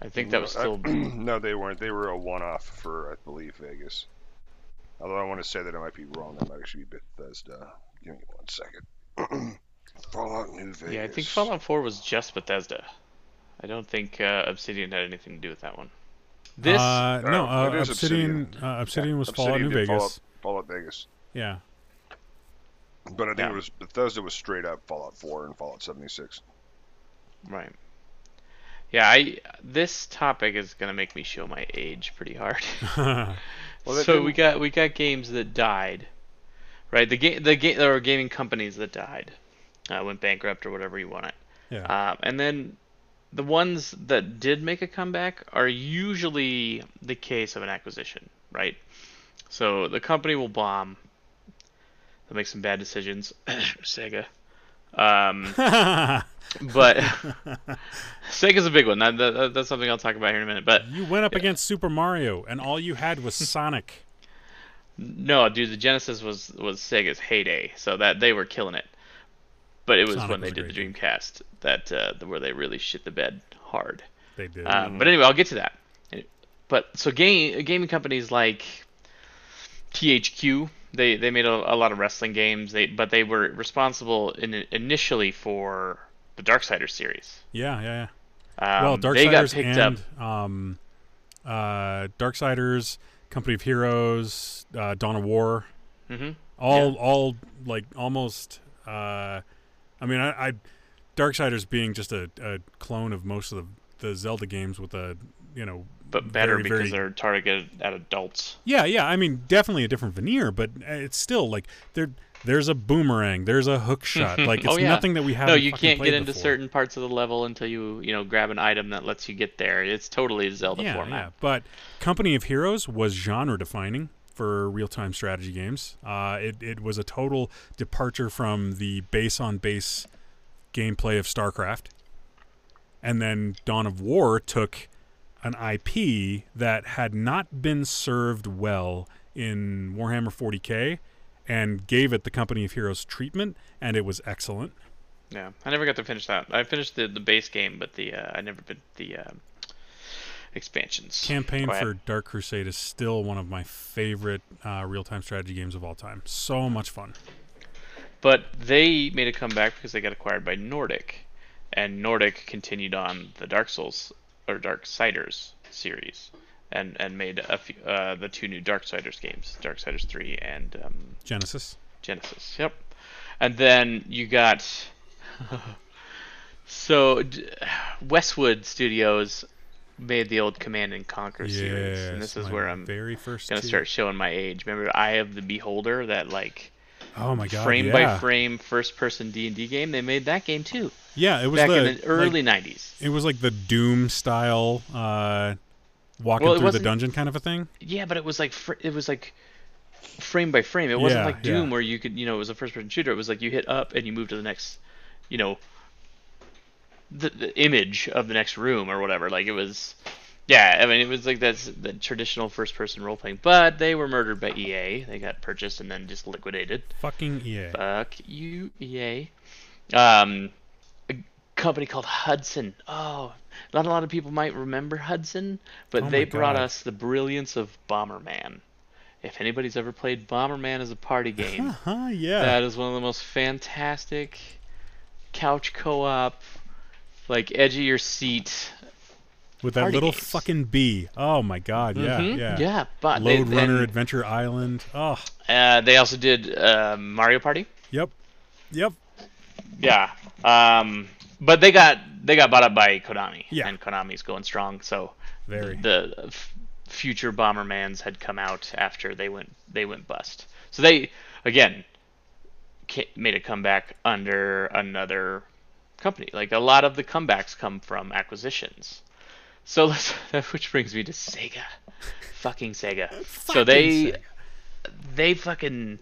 Speaker 3: I think that was still.
Speaker 1: No, they weren't. They were a one-off for, I believe, Vegas. Although I want to say that I might be wrong. That might actually be Bethesda. Give me one second. Fallout New Vegas.
Speaker 3: Yeah, I think Fallout 4 was just Bethesda. I don't think uh, Obsidian had anything to do with that one. This
Speaker 2: uh, no, uh,
Speaker 1: it is
Speaker 2: Obsidian.
Speaker 1: Obsidian.
Speaker 2: Uh, Obsidian was
Speaker 1: Obsidian
Speaker 2: Fallout New
Speaker 1: did
Speaker 2: Vegas.
Speaker 1: Fallout, Fallout Vegas.
Speaker 2: Yeah.
Speaker 1: But I think
Speaker 3: Yeah.
Speaker 1: it was Bethesda was straight up Fallout 4 and Fallout 76.
Speaker 3: right. Yeah, I this topic is gonna make me show my age pretty hard.
Speaker 1: Well,
Speaker 3: so we
Speaker 1: didn't-
Speaker 3: got we got games that died, right? The game the game there were gaming companies that died, uh, went bankrupt or whatever you want it.
Speaker 2: yeah.
Speaker 3: Um, and then the ones that did make a comeback are usually the case of an acquisition, right? So the company will bomb. They'll make some bad decisions. Sega. Um, but Sega's a big one. That, that, that's something I'll talk about here in a minute. But
Speaker 2: You went up against Super Mario, and all you had was Sonic.
Speaker 3: no, dude, the Genesis was was Sega's heyday, so that they were killing it. But it was
Speaker 2: Sonic
Speaker 3: when
Speaker 2: was
Speaker 3: they did the Dreamcast that uh, where they really shit the bed hard.
Speaker 2: They did.
Speaker 3: Um, but anyway, I'll get to that. But so game gaming companies like THQ, they they made a, a lot of wrestling games. They but they were responsible in, initially for the Darksiders series.
Speaker 2: yeah, yeah, yeah.
Speaker 3: Um,
Speaker 2: well,
Speaker 3: they got
Speaker 2: Darksiders
Speaker 3: picked up.
Speaker 2: and um, uh, Darksiders, Company of Heroes, uh, Dawn of War,
Speaker 3: hmm
Speaker 2: all
Speaker 3: Yeah.
Speaker 2: all like almost. Uh, I mean, I, I Darksiders being just a, a clone of most of the, the Zelda games with a you know
Speaker 3: but better
Speaker 2: very,
Speaker 3: because
Speaker 2: very-
Speaker 3: they're targeted at adults.
Speaker 2: Yeah, yeah. I mean, definitely a different veneer, but it's still like there. There's a boomerang. There's a hook shot. Like it's
Speaker 3: Oh, yeah.
Speaker 2: nothing that we haven't.
Speaker 3: No, you can't get into
Speaker 2: before.
Speaker 3: certain parts of the level until you you know grab an item that lets you get there. It's totally Zelda
Speaker 2: Yeah,
Speaker 3: format.
Speaker 2: yeah. But Company of Heroes was genre defining. For real-time strategy games. Uh, it it was a total departure from the base on base gameplay of StarCraft, and then Dawn of War took an IP that had not been served well in Warhammer 40k and gave it the Company of Heroes treatment, and it was excellent.
Speaker 3: Yeah, I never got to finish that. I finished the, the base game, but the uh, I never did the uh, expansions.
Speaker 2: Campaign for Dark Crusade is still one of my favorite uh, real-time strategy games of all time. So much fun.
Speaker 3: But they made a comeback because they got acquired by Nordic, and Nordic continued on the Dark Souls or Darksiders series, and and made a few, uh, the two new Darksiders games, Darksiders three and um,
Speaker 2: Genesis.
Speaker 3: Genesis. Yep. And then you got so Westwood Studios made the old Command and Conquer series, and this is where I'm
Speaker 2: very first
Speaker 3: gonna
Speaker 2: two.
Speaker 3: start showing my age. Remember Eye of the Beholder, that like
Speaker 2: Oh my god!
Speaker 3: frame
Speaker 2: yeah.
Speaker 3: by frame first person D and D game? They made that game too
Speaker 2: Yeah, it was
Speaker 3: back
Speaker 2: the
Speaker 3: in the early
Speaker 2: Like,
Speaker 3: '90s.
Speaker 2: it was like the Doom style, uh, walking
Speaker 3: Well,
Speaker 2: through the dungeon kind of a thing.
Speaker 3: Yeah, but it was like fr- it was like frame by frame. It wasn't
Speaker 2: Yeah,
Speaker 3: like Doom
Speaker 2: yeah.
Speaker 3: where you could, you know, it was a first person shooter. It was like you hit up and you move to the next, you know, the, the image of the next room or whatever. Like it was, yeah. I mean, it was like that's the traditional first person role playing. But they were murdered by EA. They got purchased and then just liquidated.
Speaker 2: Fucking EA.
Speaker 3: Fuck you, EA. Um, a company called Hudson. Oh, not a lot of people might remember Hudson, but
Speaker 2: Oh
Speaker 3: they brought
Speaker 2: God.
Speaker 3: us the brilliance of Bomberman. If anybody's ever played Bomberman as a party game,
Speaker 2: Uh-huh, yeah.
Speaker 3: that is one of the most fantastic couch co-op, like edge of your seat.
Speaker 2: With that little
Speaker 3: games.
Speaker 2: fucking bee. Oh my god, yeah,
Speaker 3: Mhm,
Speaker 2: yeah.
Speaker 3: yeah. But they,
Speaker 2: Lode Runner
Speaker 3: and,
Speaker 2: Adventure Island. Oh,
Speaker 3: uh, they also did uh, Mario Party.
Speaker 2: yep. Yep.
Speaker 3: Yeah. Um, but they got they got bought up by Konami,
Speaker 2: Yeah.
Speaker 3: and Konami's going strong. So
Speaker 2: Very.
Speaker 3: the f- future Bombermans had come out after they went they went bust. So they again made a comeback under another company. Like a lot of the comebacks come from acquisitions. So let's, which brings me to Sega, fucking Sega. so they
Speaker 2: Sega.
Speaker 3: they fucking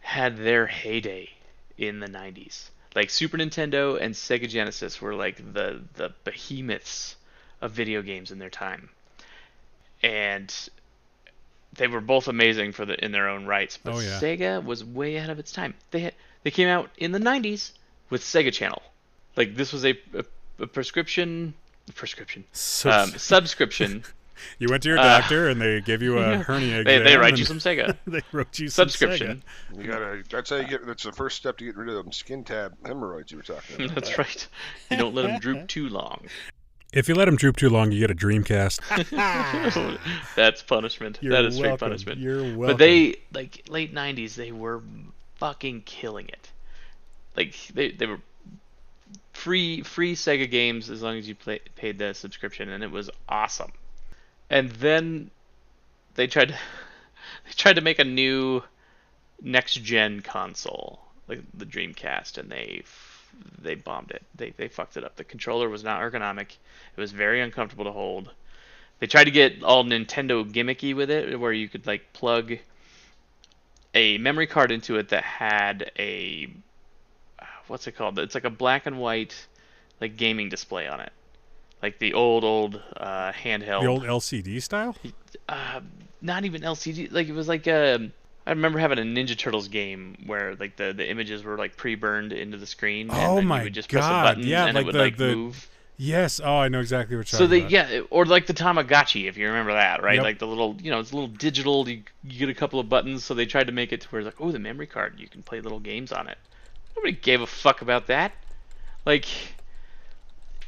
Speaker 3: had their heyday in the 90s. Like Super Nintendo and Sega Genesis were like the the behemoths of video games in their time. And they were both amazing for the in their own rights, but
Speaker 2: Oh, yeah.
Speaker 3: Sega was way ahead of its time. They had, they came out in the 90s with Sega Channel. Like this was a, a, a prescription prescription
Speaker 2: So-
Speaker 3: um, subscription.
Speaker 2: you went to your
Speaker 3: uh,
Speaker 2: doctor and they give you a hernia
Speaker 3: they, they write you some Sega
Speaker 2: they wrote you some
Speaker 3: subscription.
Speaker 1: You gotta. That's how you get. That's the first step to get rid of them skin tab hemorrhoids you were talking about.
Speaker 3: That's right. You don't let them droop too long.
Speaker 2: If you let them droop too long, you get a Dreamcast.
Speaker 3: That's punishment.
Speaker 2: You're
Speaker 3: that is straight punishment.
Speaker 2: You're welcome.
Speaker 3: But they like late '90s, they were fucking killing it. Like they they were free free Sega games as long as you play, paid the subscription, and it was awesome. And then they tried to, they tried to make a new next gen console, like the Dreamcast, and they they bombed it. They they fucked it up. The controller was not ergonomic. It was very uncomfortable to hold. They tried to get all Nintendo gimmicky with it, where you could like plug a memory card into it that had a what's it called? It's like a black and white like gaming display on it, like the old old uh, handheld.
Speaker 2: the old LCD style.
Speaker 3: uh, not even LCD. Like it was like um I remember having a Ninja Turtles game where like the, the images were like pre-burned into the screen. and
Speaker 2: Oh my
Speaker 3: you would just press
Speaker 2: God,
Speaker 3: a button
Speaker 2: yeah,
Speaker 3: and
Speaker 2: like
Speaker 3: it would
Speaker 2: the-
Speaker 3: like
Speaker 2: the-
Speaker 3: move.
Speaker 2: Yes. Oh, I know exactly what you're
Speaker 3: So
Speaker 2: talking
Speaker 3: they
Speaker 2: about.
Speaker 3: So yeah, or like the Tamagotchi if you remember that, right?
Speaker 2: Yep.
Speaker 3: Like the little you know it's a little digital. You, you get a couple of buttons, so they tried to make it to where it's like oh the memory card you can play little games on it. Nobody gave a fuck about that. Like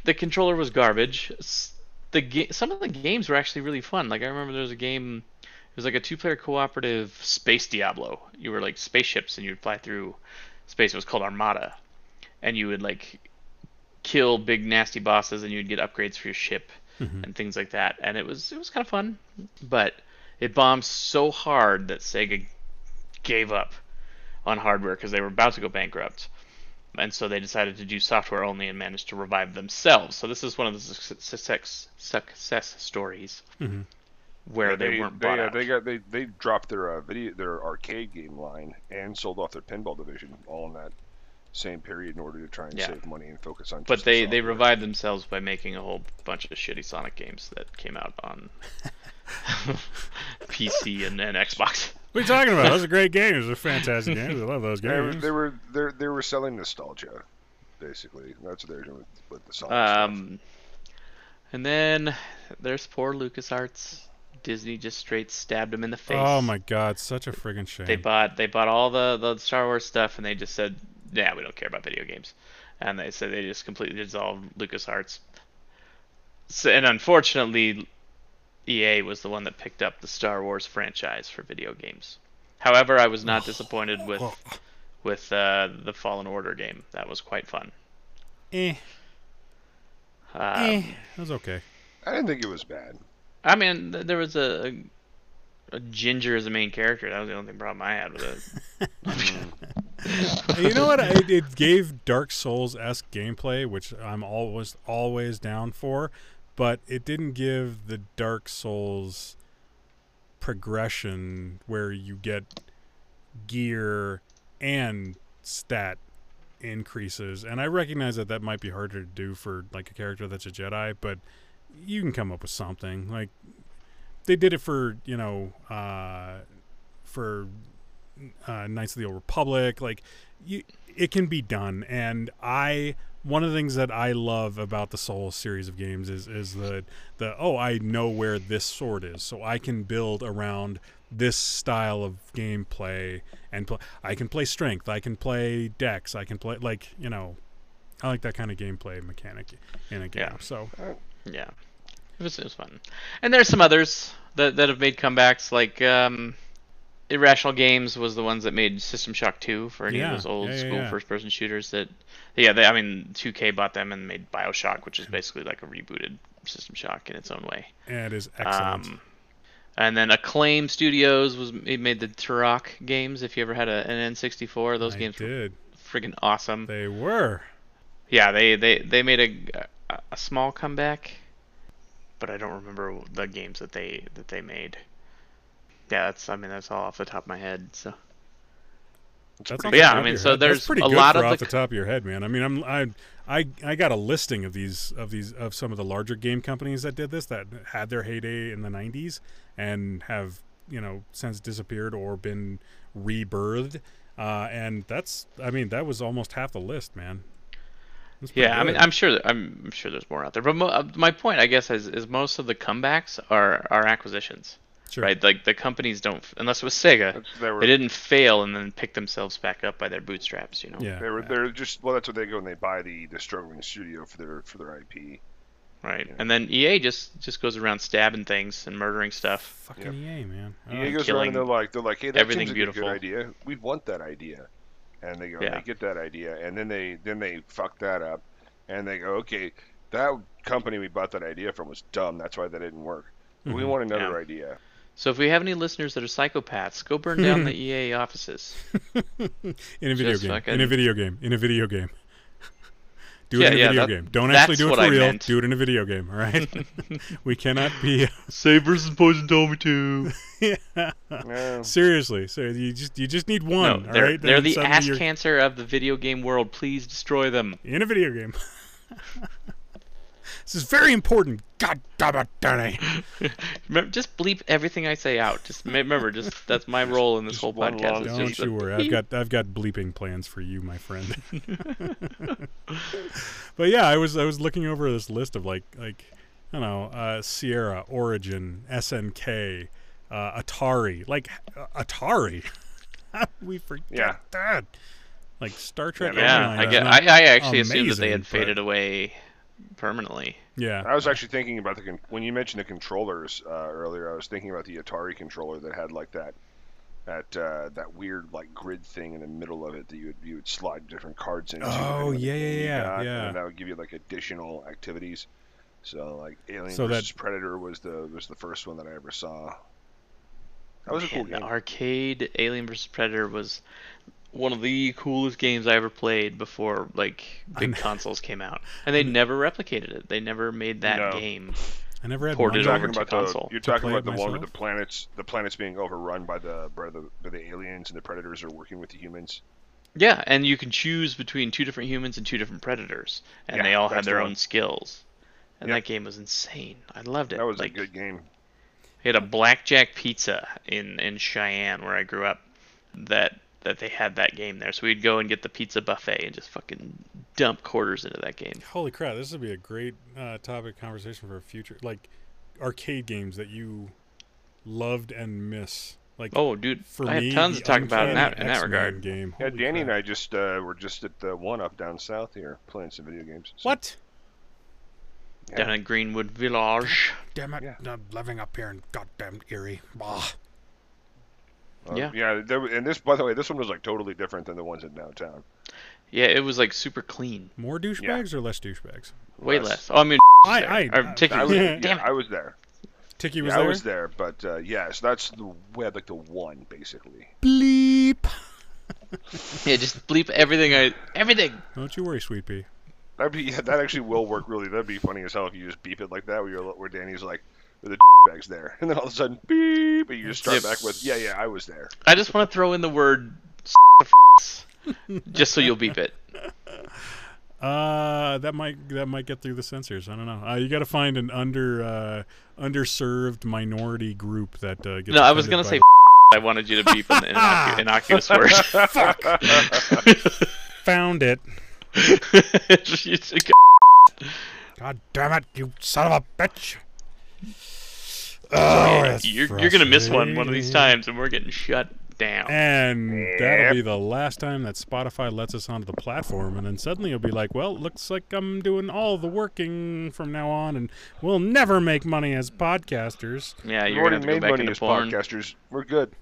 Speaker 3: the controller was garbage. The ga- some of the games were actually really fun. Like I remember there was a game. It was like a two-player cooperative space Diablo. You were like spaceships and you'd fly through space. It was called Armada, and you would like kill big nasty bosses and you'd get upgrades for your ship mm-hmm. and things like that. And it was it was kind of fun, but it bombed so hard that Sega gave up on hardware because they were about to go bankrupt. And so they decided to do software only and managed to revive themselves. So this is one of the success success stories where
Speaker 1: Yeah,
Speaker 3: they, weren't
Speaker 1: they,
Speaker 3: bought
Speaker 1: uh,
Speaker 3: out.
Speaker 1: they got they they dropped their uh, video their arcade game line and sold off their pinball division all in that same period in order to try and
Speaker 3: Yeah.
Speaker 1: save money and focus on.
Speaker 3: but
Speaker 1: just the
Speaker 3: they, they revived themselves by making a whole bunch of shitty Sonic games that came out on PC and, and Xbox.
Speaker 2: What are you talking about? Those are great games. They're fantastic games. I love those
Speaker 1: They were
Speaker 2: games.
Speaker 1: they were they they were selling nostalgia, basically. That's what they're doing with, with the Sonic stuff.
Speaker 3: Um, and then there's poor LucasArts. Disney just straight stabbed him in the face.
Speaker 2: Oh my god, such a friggin' shame.
Speaker 3: They bought they bought all the the Star Wars stuff, and they just said, "Yeah, we don't care about video games," and they said they just completely dissolved LucasArts. So, and unfortunately, EA was the one that picked up the Star Wars franchise for video games. However, I was not disappointed with with uh, the Fallen Order game. That was quite fun.
Speaker 2: eh,
Speaker 3: Um,
Speaker 2: eh. That was okay.
Speaker 1: I didn't think it was bad.
Speaker 3: I mean, th- there was a, a, a ginger as a main character. That was the only problem I had with it.
Speaker 2: you know what? It, it gave Dark Souls esque gameplay, which I'm always always down for, but it didn't give the Dark Souls progression where you get gear and stat increases. And I recognize that that might be harder to do for like a character that's a Jedi, but you can come up with something. Like they did it for you know uh, for uh, Knights of the Old Republic. Like, you, it can be done. And I, one of the things that I love about the Soul series of games is is the the oh I know where this sword is, so I can build around this style of gameplay and pl- I can play strength, I can play dex, I can play like you know, I like that kind of gameplay mechanic in a game.
Speaker 3: Yeah.
Speaker 2: So
Speaker 3: Yeah, it was it was fun. And there's some others that that have made comebacks. Like um, Irrational Games was the ones that made System Shock 2 for any
Speaker 2: Yeah,
Speaker 3: of those old
Speaker 2: yeah, yeah,
Speaker 3: school
Speaker 2: yeah.
Speaker 3: first-person shooters. That yeah, they, I mean 2K bought them and made Bioshock, which is basically like a rebooted System Shock in its own way.
Speaker 2: and it is excellent.
Speaker 3: Um, and then Acclaim Studios was it made the Turok games. If you ever had a, an N64, those
Speaker 2: I
Speaker 3: games were
Speaker 2: did.
Speaker 3: friggin' awesome.
Speaker 2: They were.
Speaker 3: Yeah, they they they made a a, a small comeback, but I don't remember the games that they that they made. Yeah, that's I mean that's all off the top of my head. So
Speaker 2: That's
Speaker 1: pretty
Speaker 3: Yeah, I mean, so
Speaker 2: head.
Speaker 3: There's
Speaker 2: pretty
Speaker 3: a
Speaker 2: good
Speaker 3: lot
Speaker 2: for
Speaker 3: of
Speaker 2: off
Speaker 3: the
Speaker 2: the top of your head, man. I mean, I'm I I I got a listing of these of these of some of the larger game companies that did this that had their heyday in the 90s and have you know since disappeared or been rebirthed. Uh, and that's I mean that was almost half the list, man. That's pretty
Speaker 3: yeah, I mean. I'm sure that, I'm, I'm sure there's more out there. But mo- uh, my point, I guess, is, is most of the comebacks are are acquisitions,
Speaker 2: sure.
Speaker 3: right? Like the companies don't, unless it was Sega,
Speaker 1: they were
Speaker 3: they didn't fail and then pick themselves back up by their bootstraps. You know.
Speaker 2: Yeah.
Speaker 1: they were they're just well that's what they go and they buy the the struggling studio for their for their IP.
Speaker 3: Right.
Speaker 1: Yeah.
Speaker 3: And then EA just just goes around stabbing things and murdering stuff.
Speaker 2: Fucking
Speaker 1: Yep.
Speaker 2: EA, man.
Speaker 1: EA
Speaker 2: Oh,
Speaker 1: goes around and they're like they're like hey that
Speaker 3: everything
Speaker 1: seems like a good idea. We want that idea, and they go
Speaker 3: Yeah.
Speaker 1: and they get that idea and then they then they fuck that up, and they go okay that company we bought that idea from was dumb. That's why that didn't work. We
Speaker 2: Mhm.
Speaker 1: want another
Speaker 3: Yeah.
Speaker 1: idea.
Speaker 3: So if we have any listeners that are psychopaths, go burn down the EA offices.
Speaker 2: in a video
Speaker 3: Just
Speaker 2: game. In a video game. In a video game. Do it
Speaker 3: Yeah,
Speaker 2: in a
Speaker 3: yeah,
Speaker 2: video
Speaker 3: that-
Speaker 2: game. Don't actually do it for
Speaker 3: I
Speaker 2: real.
Speaker 3: meant.
Speaker 2: Do it in a video game. All right. we cannot be.
Speaker 3: Uh, Save versus Poison told me to.
Speaker 1: Yeah.
Speaker 2: Seriously, so you just you just need
Speaker 3: No,
Speaker 2: one. all
Speaker 3: they're,
Speaker 2: right?
Speaker 3: they're the ass
Speaker 2: you're
Speaker 3: cancer of the video game world. Please destroy them.
Speaker 2: in a video game. This is very important. God damn it, Danny.
Speaker 3: Remember, just bleep everything I say out. Just remember, just that's my role in this
Speaker 1: just
Speaker 3: whole podcast.
Speaker 2: Don't
Speaker 3: just
Speaker 2: you worry. I've got I've got bleeping plans for you, my friend. but yeah, I was I was looking over this list of like like I don't know uh, Sierra, Origin, SNK, uh, Atari, like uh, Atari. We forget
Speaker 1: Yeah.
Speaker 2: that? Like Star Trek.
Speaker 3: Yeah,
Speaker 2: Online
Speaker 3: I get. I, I actually assumed that they had
Speaker 2: but-
Speaker 3: faded away permanently.
Speaker 2: yeah.
Speaker 1: I was actually thinking about the con- when you mentioned the controllers uh, earlier. I was thinking about the Atari controller that had like that that uh, that weird like grid thing in the middle of it that you would you would slide different cards into.
Speaker 2: Oh,
Speaker 1: depending on the
Speaker 2: yeah, yeah, yeah,
Speaker 1: got,
Speaker 2: yeah.
Speaker 1: And that would give you like additional activities. So like Alien
Speaker 2: So that-
Speaker 1: Predator was the was the first one that I ever saw. That was a cool
Speaker 3: Man, the
Speaker 1: game.
Speaker 3: arcade Alien vs Predator was one of the coolest games I ever played before like big
Speaker 2: kn-
Speaker 3: consoles came out, and they never replicated it. They never made that
Speaker 1: No.
Speaker 3: game.
Speaker 2: I never had
Speaker 3: Ported
Speaker 2: money.
Speaker 3: over
Speaker 1: talking
Speaker 3: to
Speaker 1: about the
Speaker 3: console.
Speaker 1: you're
Speaker 2: to
Speaker 1: talking about
Speaker 2: it
Speaker 1: the one with the planets the planets being overrun by the by the by the aliens and the predators are working with the humans.
Speaker 3: Yeah, and you can choose between two different humans and two different predators, and
Speaker 1: Yeah,
Speaker 3: they all had
Speaker 1: that's the
Speaker 3: their
Speaker 1: one.
Speaker 3: own skills. And
Speaker 1: Yep.
Speaker 3: that game was insane. I loved it.
Speaker 1: That was
Speaker 3: like,
Speaker 1: a good game.
Speaker 3: We had a blackjack pizza in in Cheyenne where I grew up that that they had that game there. So we'd go and get the pizza buffet and just fucking dump quarters into that game.
Speaker 2: Holy crap! This would be a great uh, topic of conversation for a future, like arcade games that you loved and miss. Like
Speaker 3: Oh, dude,
Speaker 2: for
Speaker 3: I have
Speaker 2: me,
Speaker 3: tons to talk about in that in that regard.
Speaker 2: Game.
Speaker 1: Yeah,
Speaker 2: Holy
Speaker 1: Danny and. I just uh, were just at the one up down south here playing some video games. So,
Speaker 2: What?
Speaker 1: yeah.
Speaker 3: Down at Greenwood Village.
Speaker 2: Damn it!
Speaker 1: Yeah.
Speaker 2: I'm living up here in goddamn Erie. Bah.
Speaker 1: Uh,
Speaker 3: Yeah.
Speaker 1: yeah. There, and this, by the way, this one was like totally different than the ones in downtown.
Speaker 3: Yeah, it was like super clean.
Speaker 2: More douchebags or less douchebags?
Speaker 3: Way less. Oh, I mean,
Speaker 2: I,
Speaker 3: there.
Speaker 2: I, I-
Speaker 3: Ticky
Speaker 1: I
Speaker 3: was
Speaker 1: was,
Speaker 3: there.
Speaker 1: yeah,
Speaker 3: Damn it.
Speaker 1: I was there.
Speaker 2: Ticky was
Speaker 1: yeah,
Speaker 2: there.
Speaker 1: I was there, but uh, yeah, so that's the we had like the one basically.
Speaker 2: Bleep.
Speaker 3: Yeah, just bleep everything. I everything.
Speaker 2: Don't you worry, sweet pea.
Speaker 1: That'd be yeah, that actually will work really. That'd be funny as hell if you just beep it like that, where you're where Danny's like, the bags there, and then all of a sudden beep, but you just start
Speaker 3: Yep.
Speaker 1: back with, yeah, yeah, I was there.
Speaker 3: I just want to throw in the word just so you'll beep it.
Speaker 2: Uh, that might that might get through the censors. I don't know. Uh, you got to find an under uh, underserved minority group that uh, gets.
Speaker 3: No, I was gonna say I wanted you to beep an innocu- innocuous word.
Speaker 2: by- found it. God damn it, you son of a bitch! Oh, that's
Speaker 3: you're you're gonna miss one one of these times, and we're getting shut down.
Speaker 2: And that'll be the last time that Spotify lets us onto the platform. And then suddenly you'll be like, well, looks like I'm doing all the working from now on, and we'll never make money as podcasters.
Speaker 3: Yeah, you're gonna
Speaker 1: already
Speaker 3: go
Speaker 1: made
Speaker 3: back
Speaker 1: money
Speaker 3: into
Speaker 1: as
Speaker 3: porn.
Speaker 1: podcasters. We're good.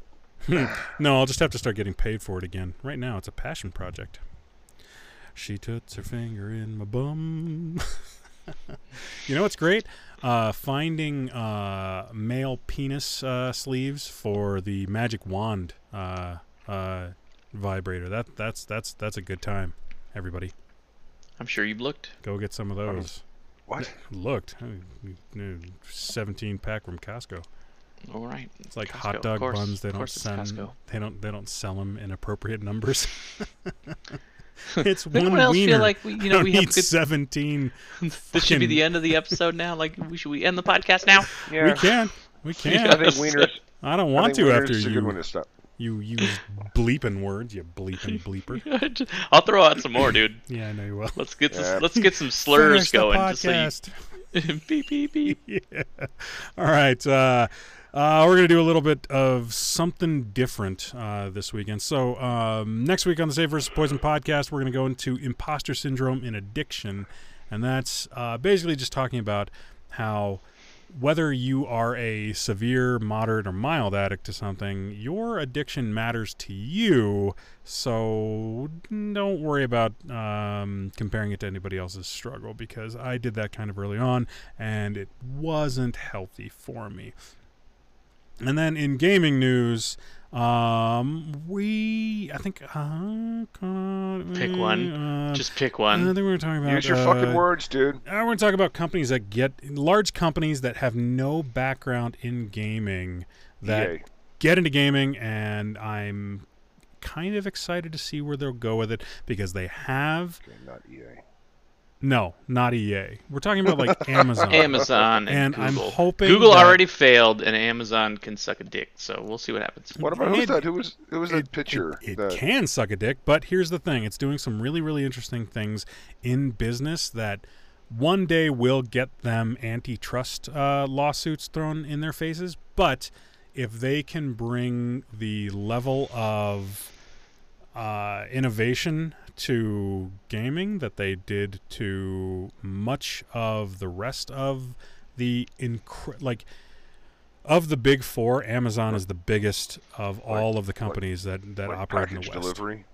Speaker 2: No, I'll just have to start getting paid for it again. Right now, it's a passion project. She puts her finger in my bum. you know what's great? Uh, finding uh, male penis uh, sleeves for the magic wand uh, uh, vibrator. That that's that's that's a good time. Everybody,
Speaker 3: I'm sure you've looked.
Speaker 2: go get some of those.
Speaker 1: What?
Speaker 2: Looked, seventeen pack from Costco.
Speaker 3: All right.
Speaker 2: It's like
Speaker 3: Costco,
Speaker 2: hot dog
Speaker 3: course,
Speaker 2: buns. They don't send. They don't. They don't sell them in appropriate numbers. it's
Speaker 3: Does
Speaker 2: one
Speaker 3: anyone else
Speaker 2: wiener.
Speaker 3: feel like we, you know, we have
Speaker 2: need
Speaker 3: good?
Speaker 2: seventeen.
Speaker 3: this should be the end of the episode now. Like, we should we end the podcast now?
Speaker 1: Yeah.
Speaker 2: We can. We can.
Speaker 3: Yeah.
Speaker 1: I think wieners.
Speaker 2: I don't
Speaker 1: I
Speaker 2: want
Speaker 1: think
Speaker 2: to
Speaker 1: wieners
Speaker 2: after
Speaker 1: is a good one
Speaker 2: you
Speaker 1: to stop.
Speaker 2: you use bleeping words. You bleeping bleeper.
Speaker 3: I'll throw out some more, dude.
Speaker 2: Yeah, I know you will.
Speaker 3: Let's get
Speaker 1: Yeah.
Speaker 3: some, let's get some slurs
Speaker 2: Finish the
Speaker 3: going. Just so you,
Speaker 2: podcast.
Speaker 3: beep beep beep.
Speaker 2: yeah. All right. Uh, uh, we're going to do a little bit of something different uh, this weekend. So, um, next week on the Save versus Poison podcast, we're going to go into imposter syndrome in addiction. And that's uh, basically just talking about how whether you are a severe, moderate, or mild addict to something, your addiction matters to you. So don't worry about um, comparing it to anybody else's struggle because I did that kind of early on and it wasn't healthy for me. And then in gaming news, um, we I think uh,
Speaker 3: Pick one.
Speaker 2: Uh,
Speaker 3: Just pick one.
Speaker 2: I think we were talking about
Speaker 1: Use your
Speaker 2: uh,
Speaker 1: fucking words, dude.
Speaker 2: I want to talk about companies that get large companies that have no background in gaming that
Speaker 1: EA.
Speaker 2: get into gaming, and I'm kind of excited to see where they'll go with it because they have
Speaker 1: Okay, not EA.
Speaker 2: No, not EA. We're talking about like Amazon.
Speaker 3: Amazon and,
Speaker 2: And I'm
Speaker 3: Google.
Speaker 2: hoping
Speaker 3: Google
Speaker 2: that-
Speaker 3: already failed, and Amazon can suck a dick. So we'll see what happens.
Speaker 1: What about who's
Speaker 2: It-
Speaker 1: that? Who was who was that
Speaker 2: it,
Speaker 1: picture?
Speaker 2: It, it
Speaker 1: that,
Speaker 2: can suck a dick, but here's the thing: it's doing some really, really interesting things in business that one day will get them antitrust uh, lawsuits thrown in their faces. But if they can bring the level of uh, innovation to gaming that they did to much of the rest of the incre- like of the big four, Amazon is the biggest of all of the companies that that
Speaker 1: like
Speaker 2: operate in the West.
Speaker 1: delivery.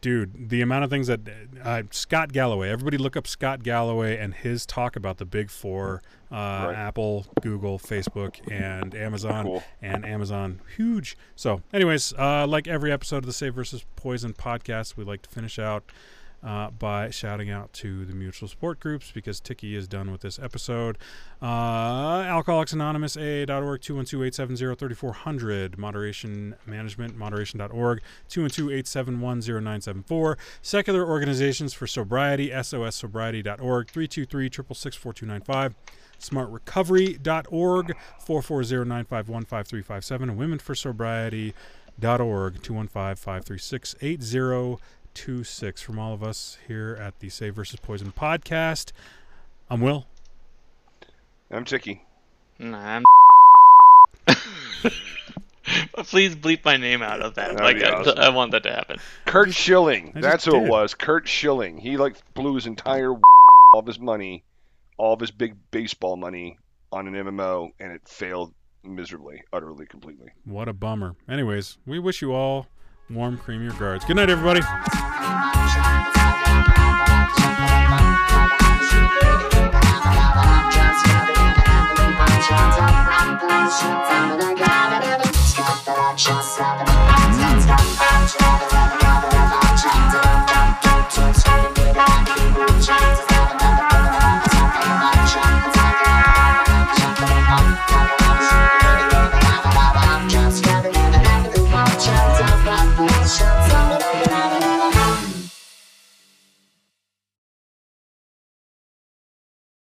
Speaker 2: Dude, the amount of things that uh, Scott Galloway. Everybody look up Scott Galloway and his talk about the big four: uh,
Speaker 1: Right.
Speaker 2: Apple, Google, Facebook, and Amazon.
Speaker 1: Cool.
Speaker 2: And Amazon, huge. So, anyways, uh, like every episode of the Save versus Poison podcast, we like to finish out uh, by shouting out to the mutual support groups because Tiki is done with this episode. Uh, Alcoholics Anonymous, AA.org, 212-870-3400. Moderation Management, moderation.org, 212-871-0974. Secular Organizations for Sobriety, SOSsobriety.org, 323-666-4295. SmartRecovery.org, 440-951-5357. And Women for Sobriety.org, 215-536-80 two six from all of us here at the Save versus Poison podcast. I'm Will.
Speaker 1: I'm Chicky.
Speaker 3: Nah, I'm. Please bleep my name out of that.
Speaker 1: That'd
Speaker 3: like
Speaker 1: be
Speaker 3: I,
Speaker 1: awesome.
Speaker 3: I want that to happen.
Speaker 1: Curt Schilling. That's who
Speaker 2: did.
Speaker 1: it was. Curt Schilling. He like blew his entire all of his money, all of his big baseball money on an MMO, and it failed miserably, utterly, completely.
Speaker 2: What a bummer. Anyways, we wish you all warm, creamy regards. Good night, everybody. Just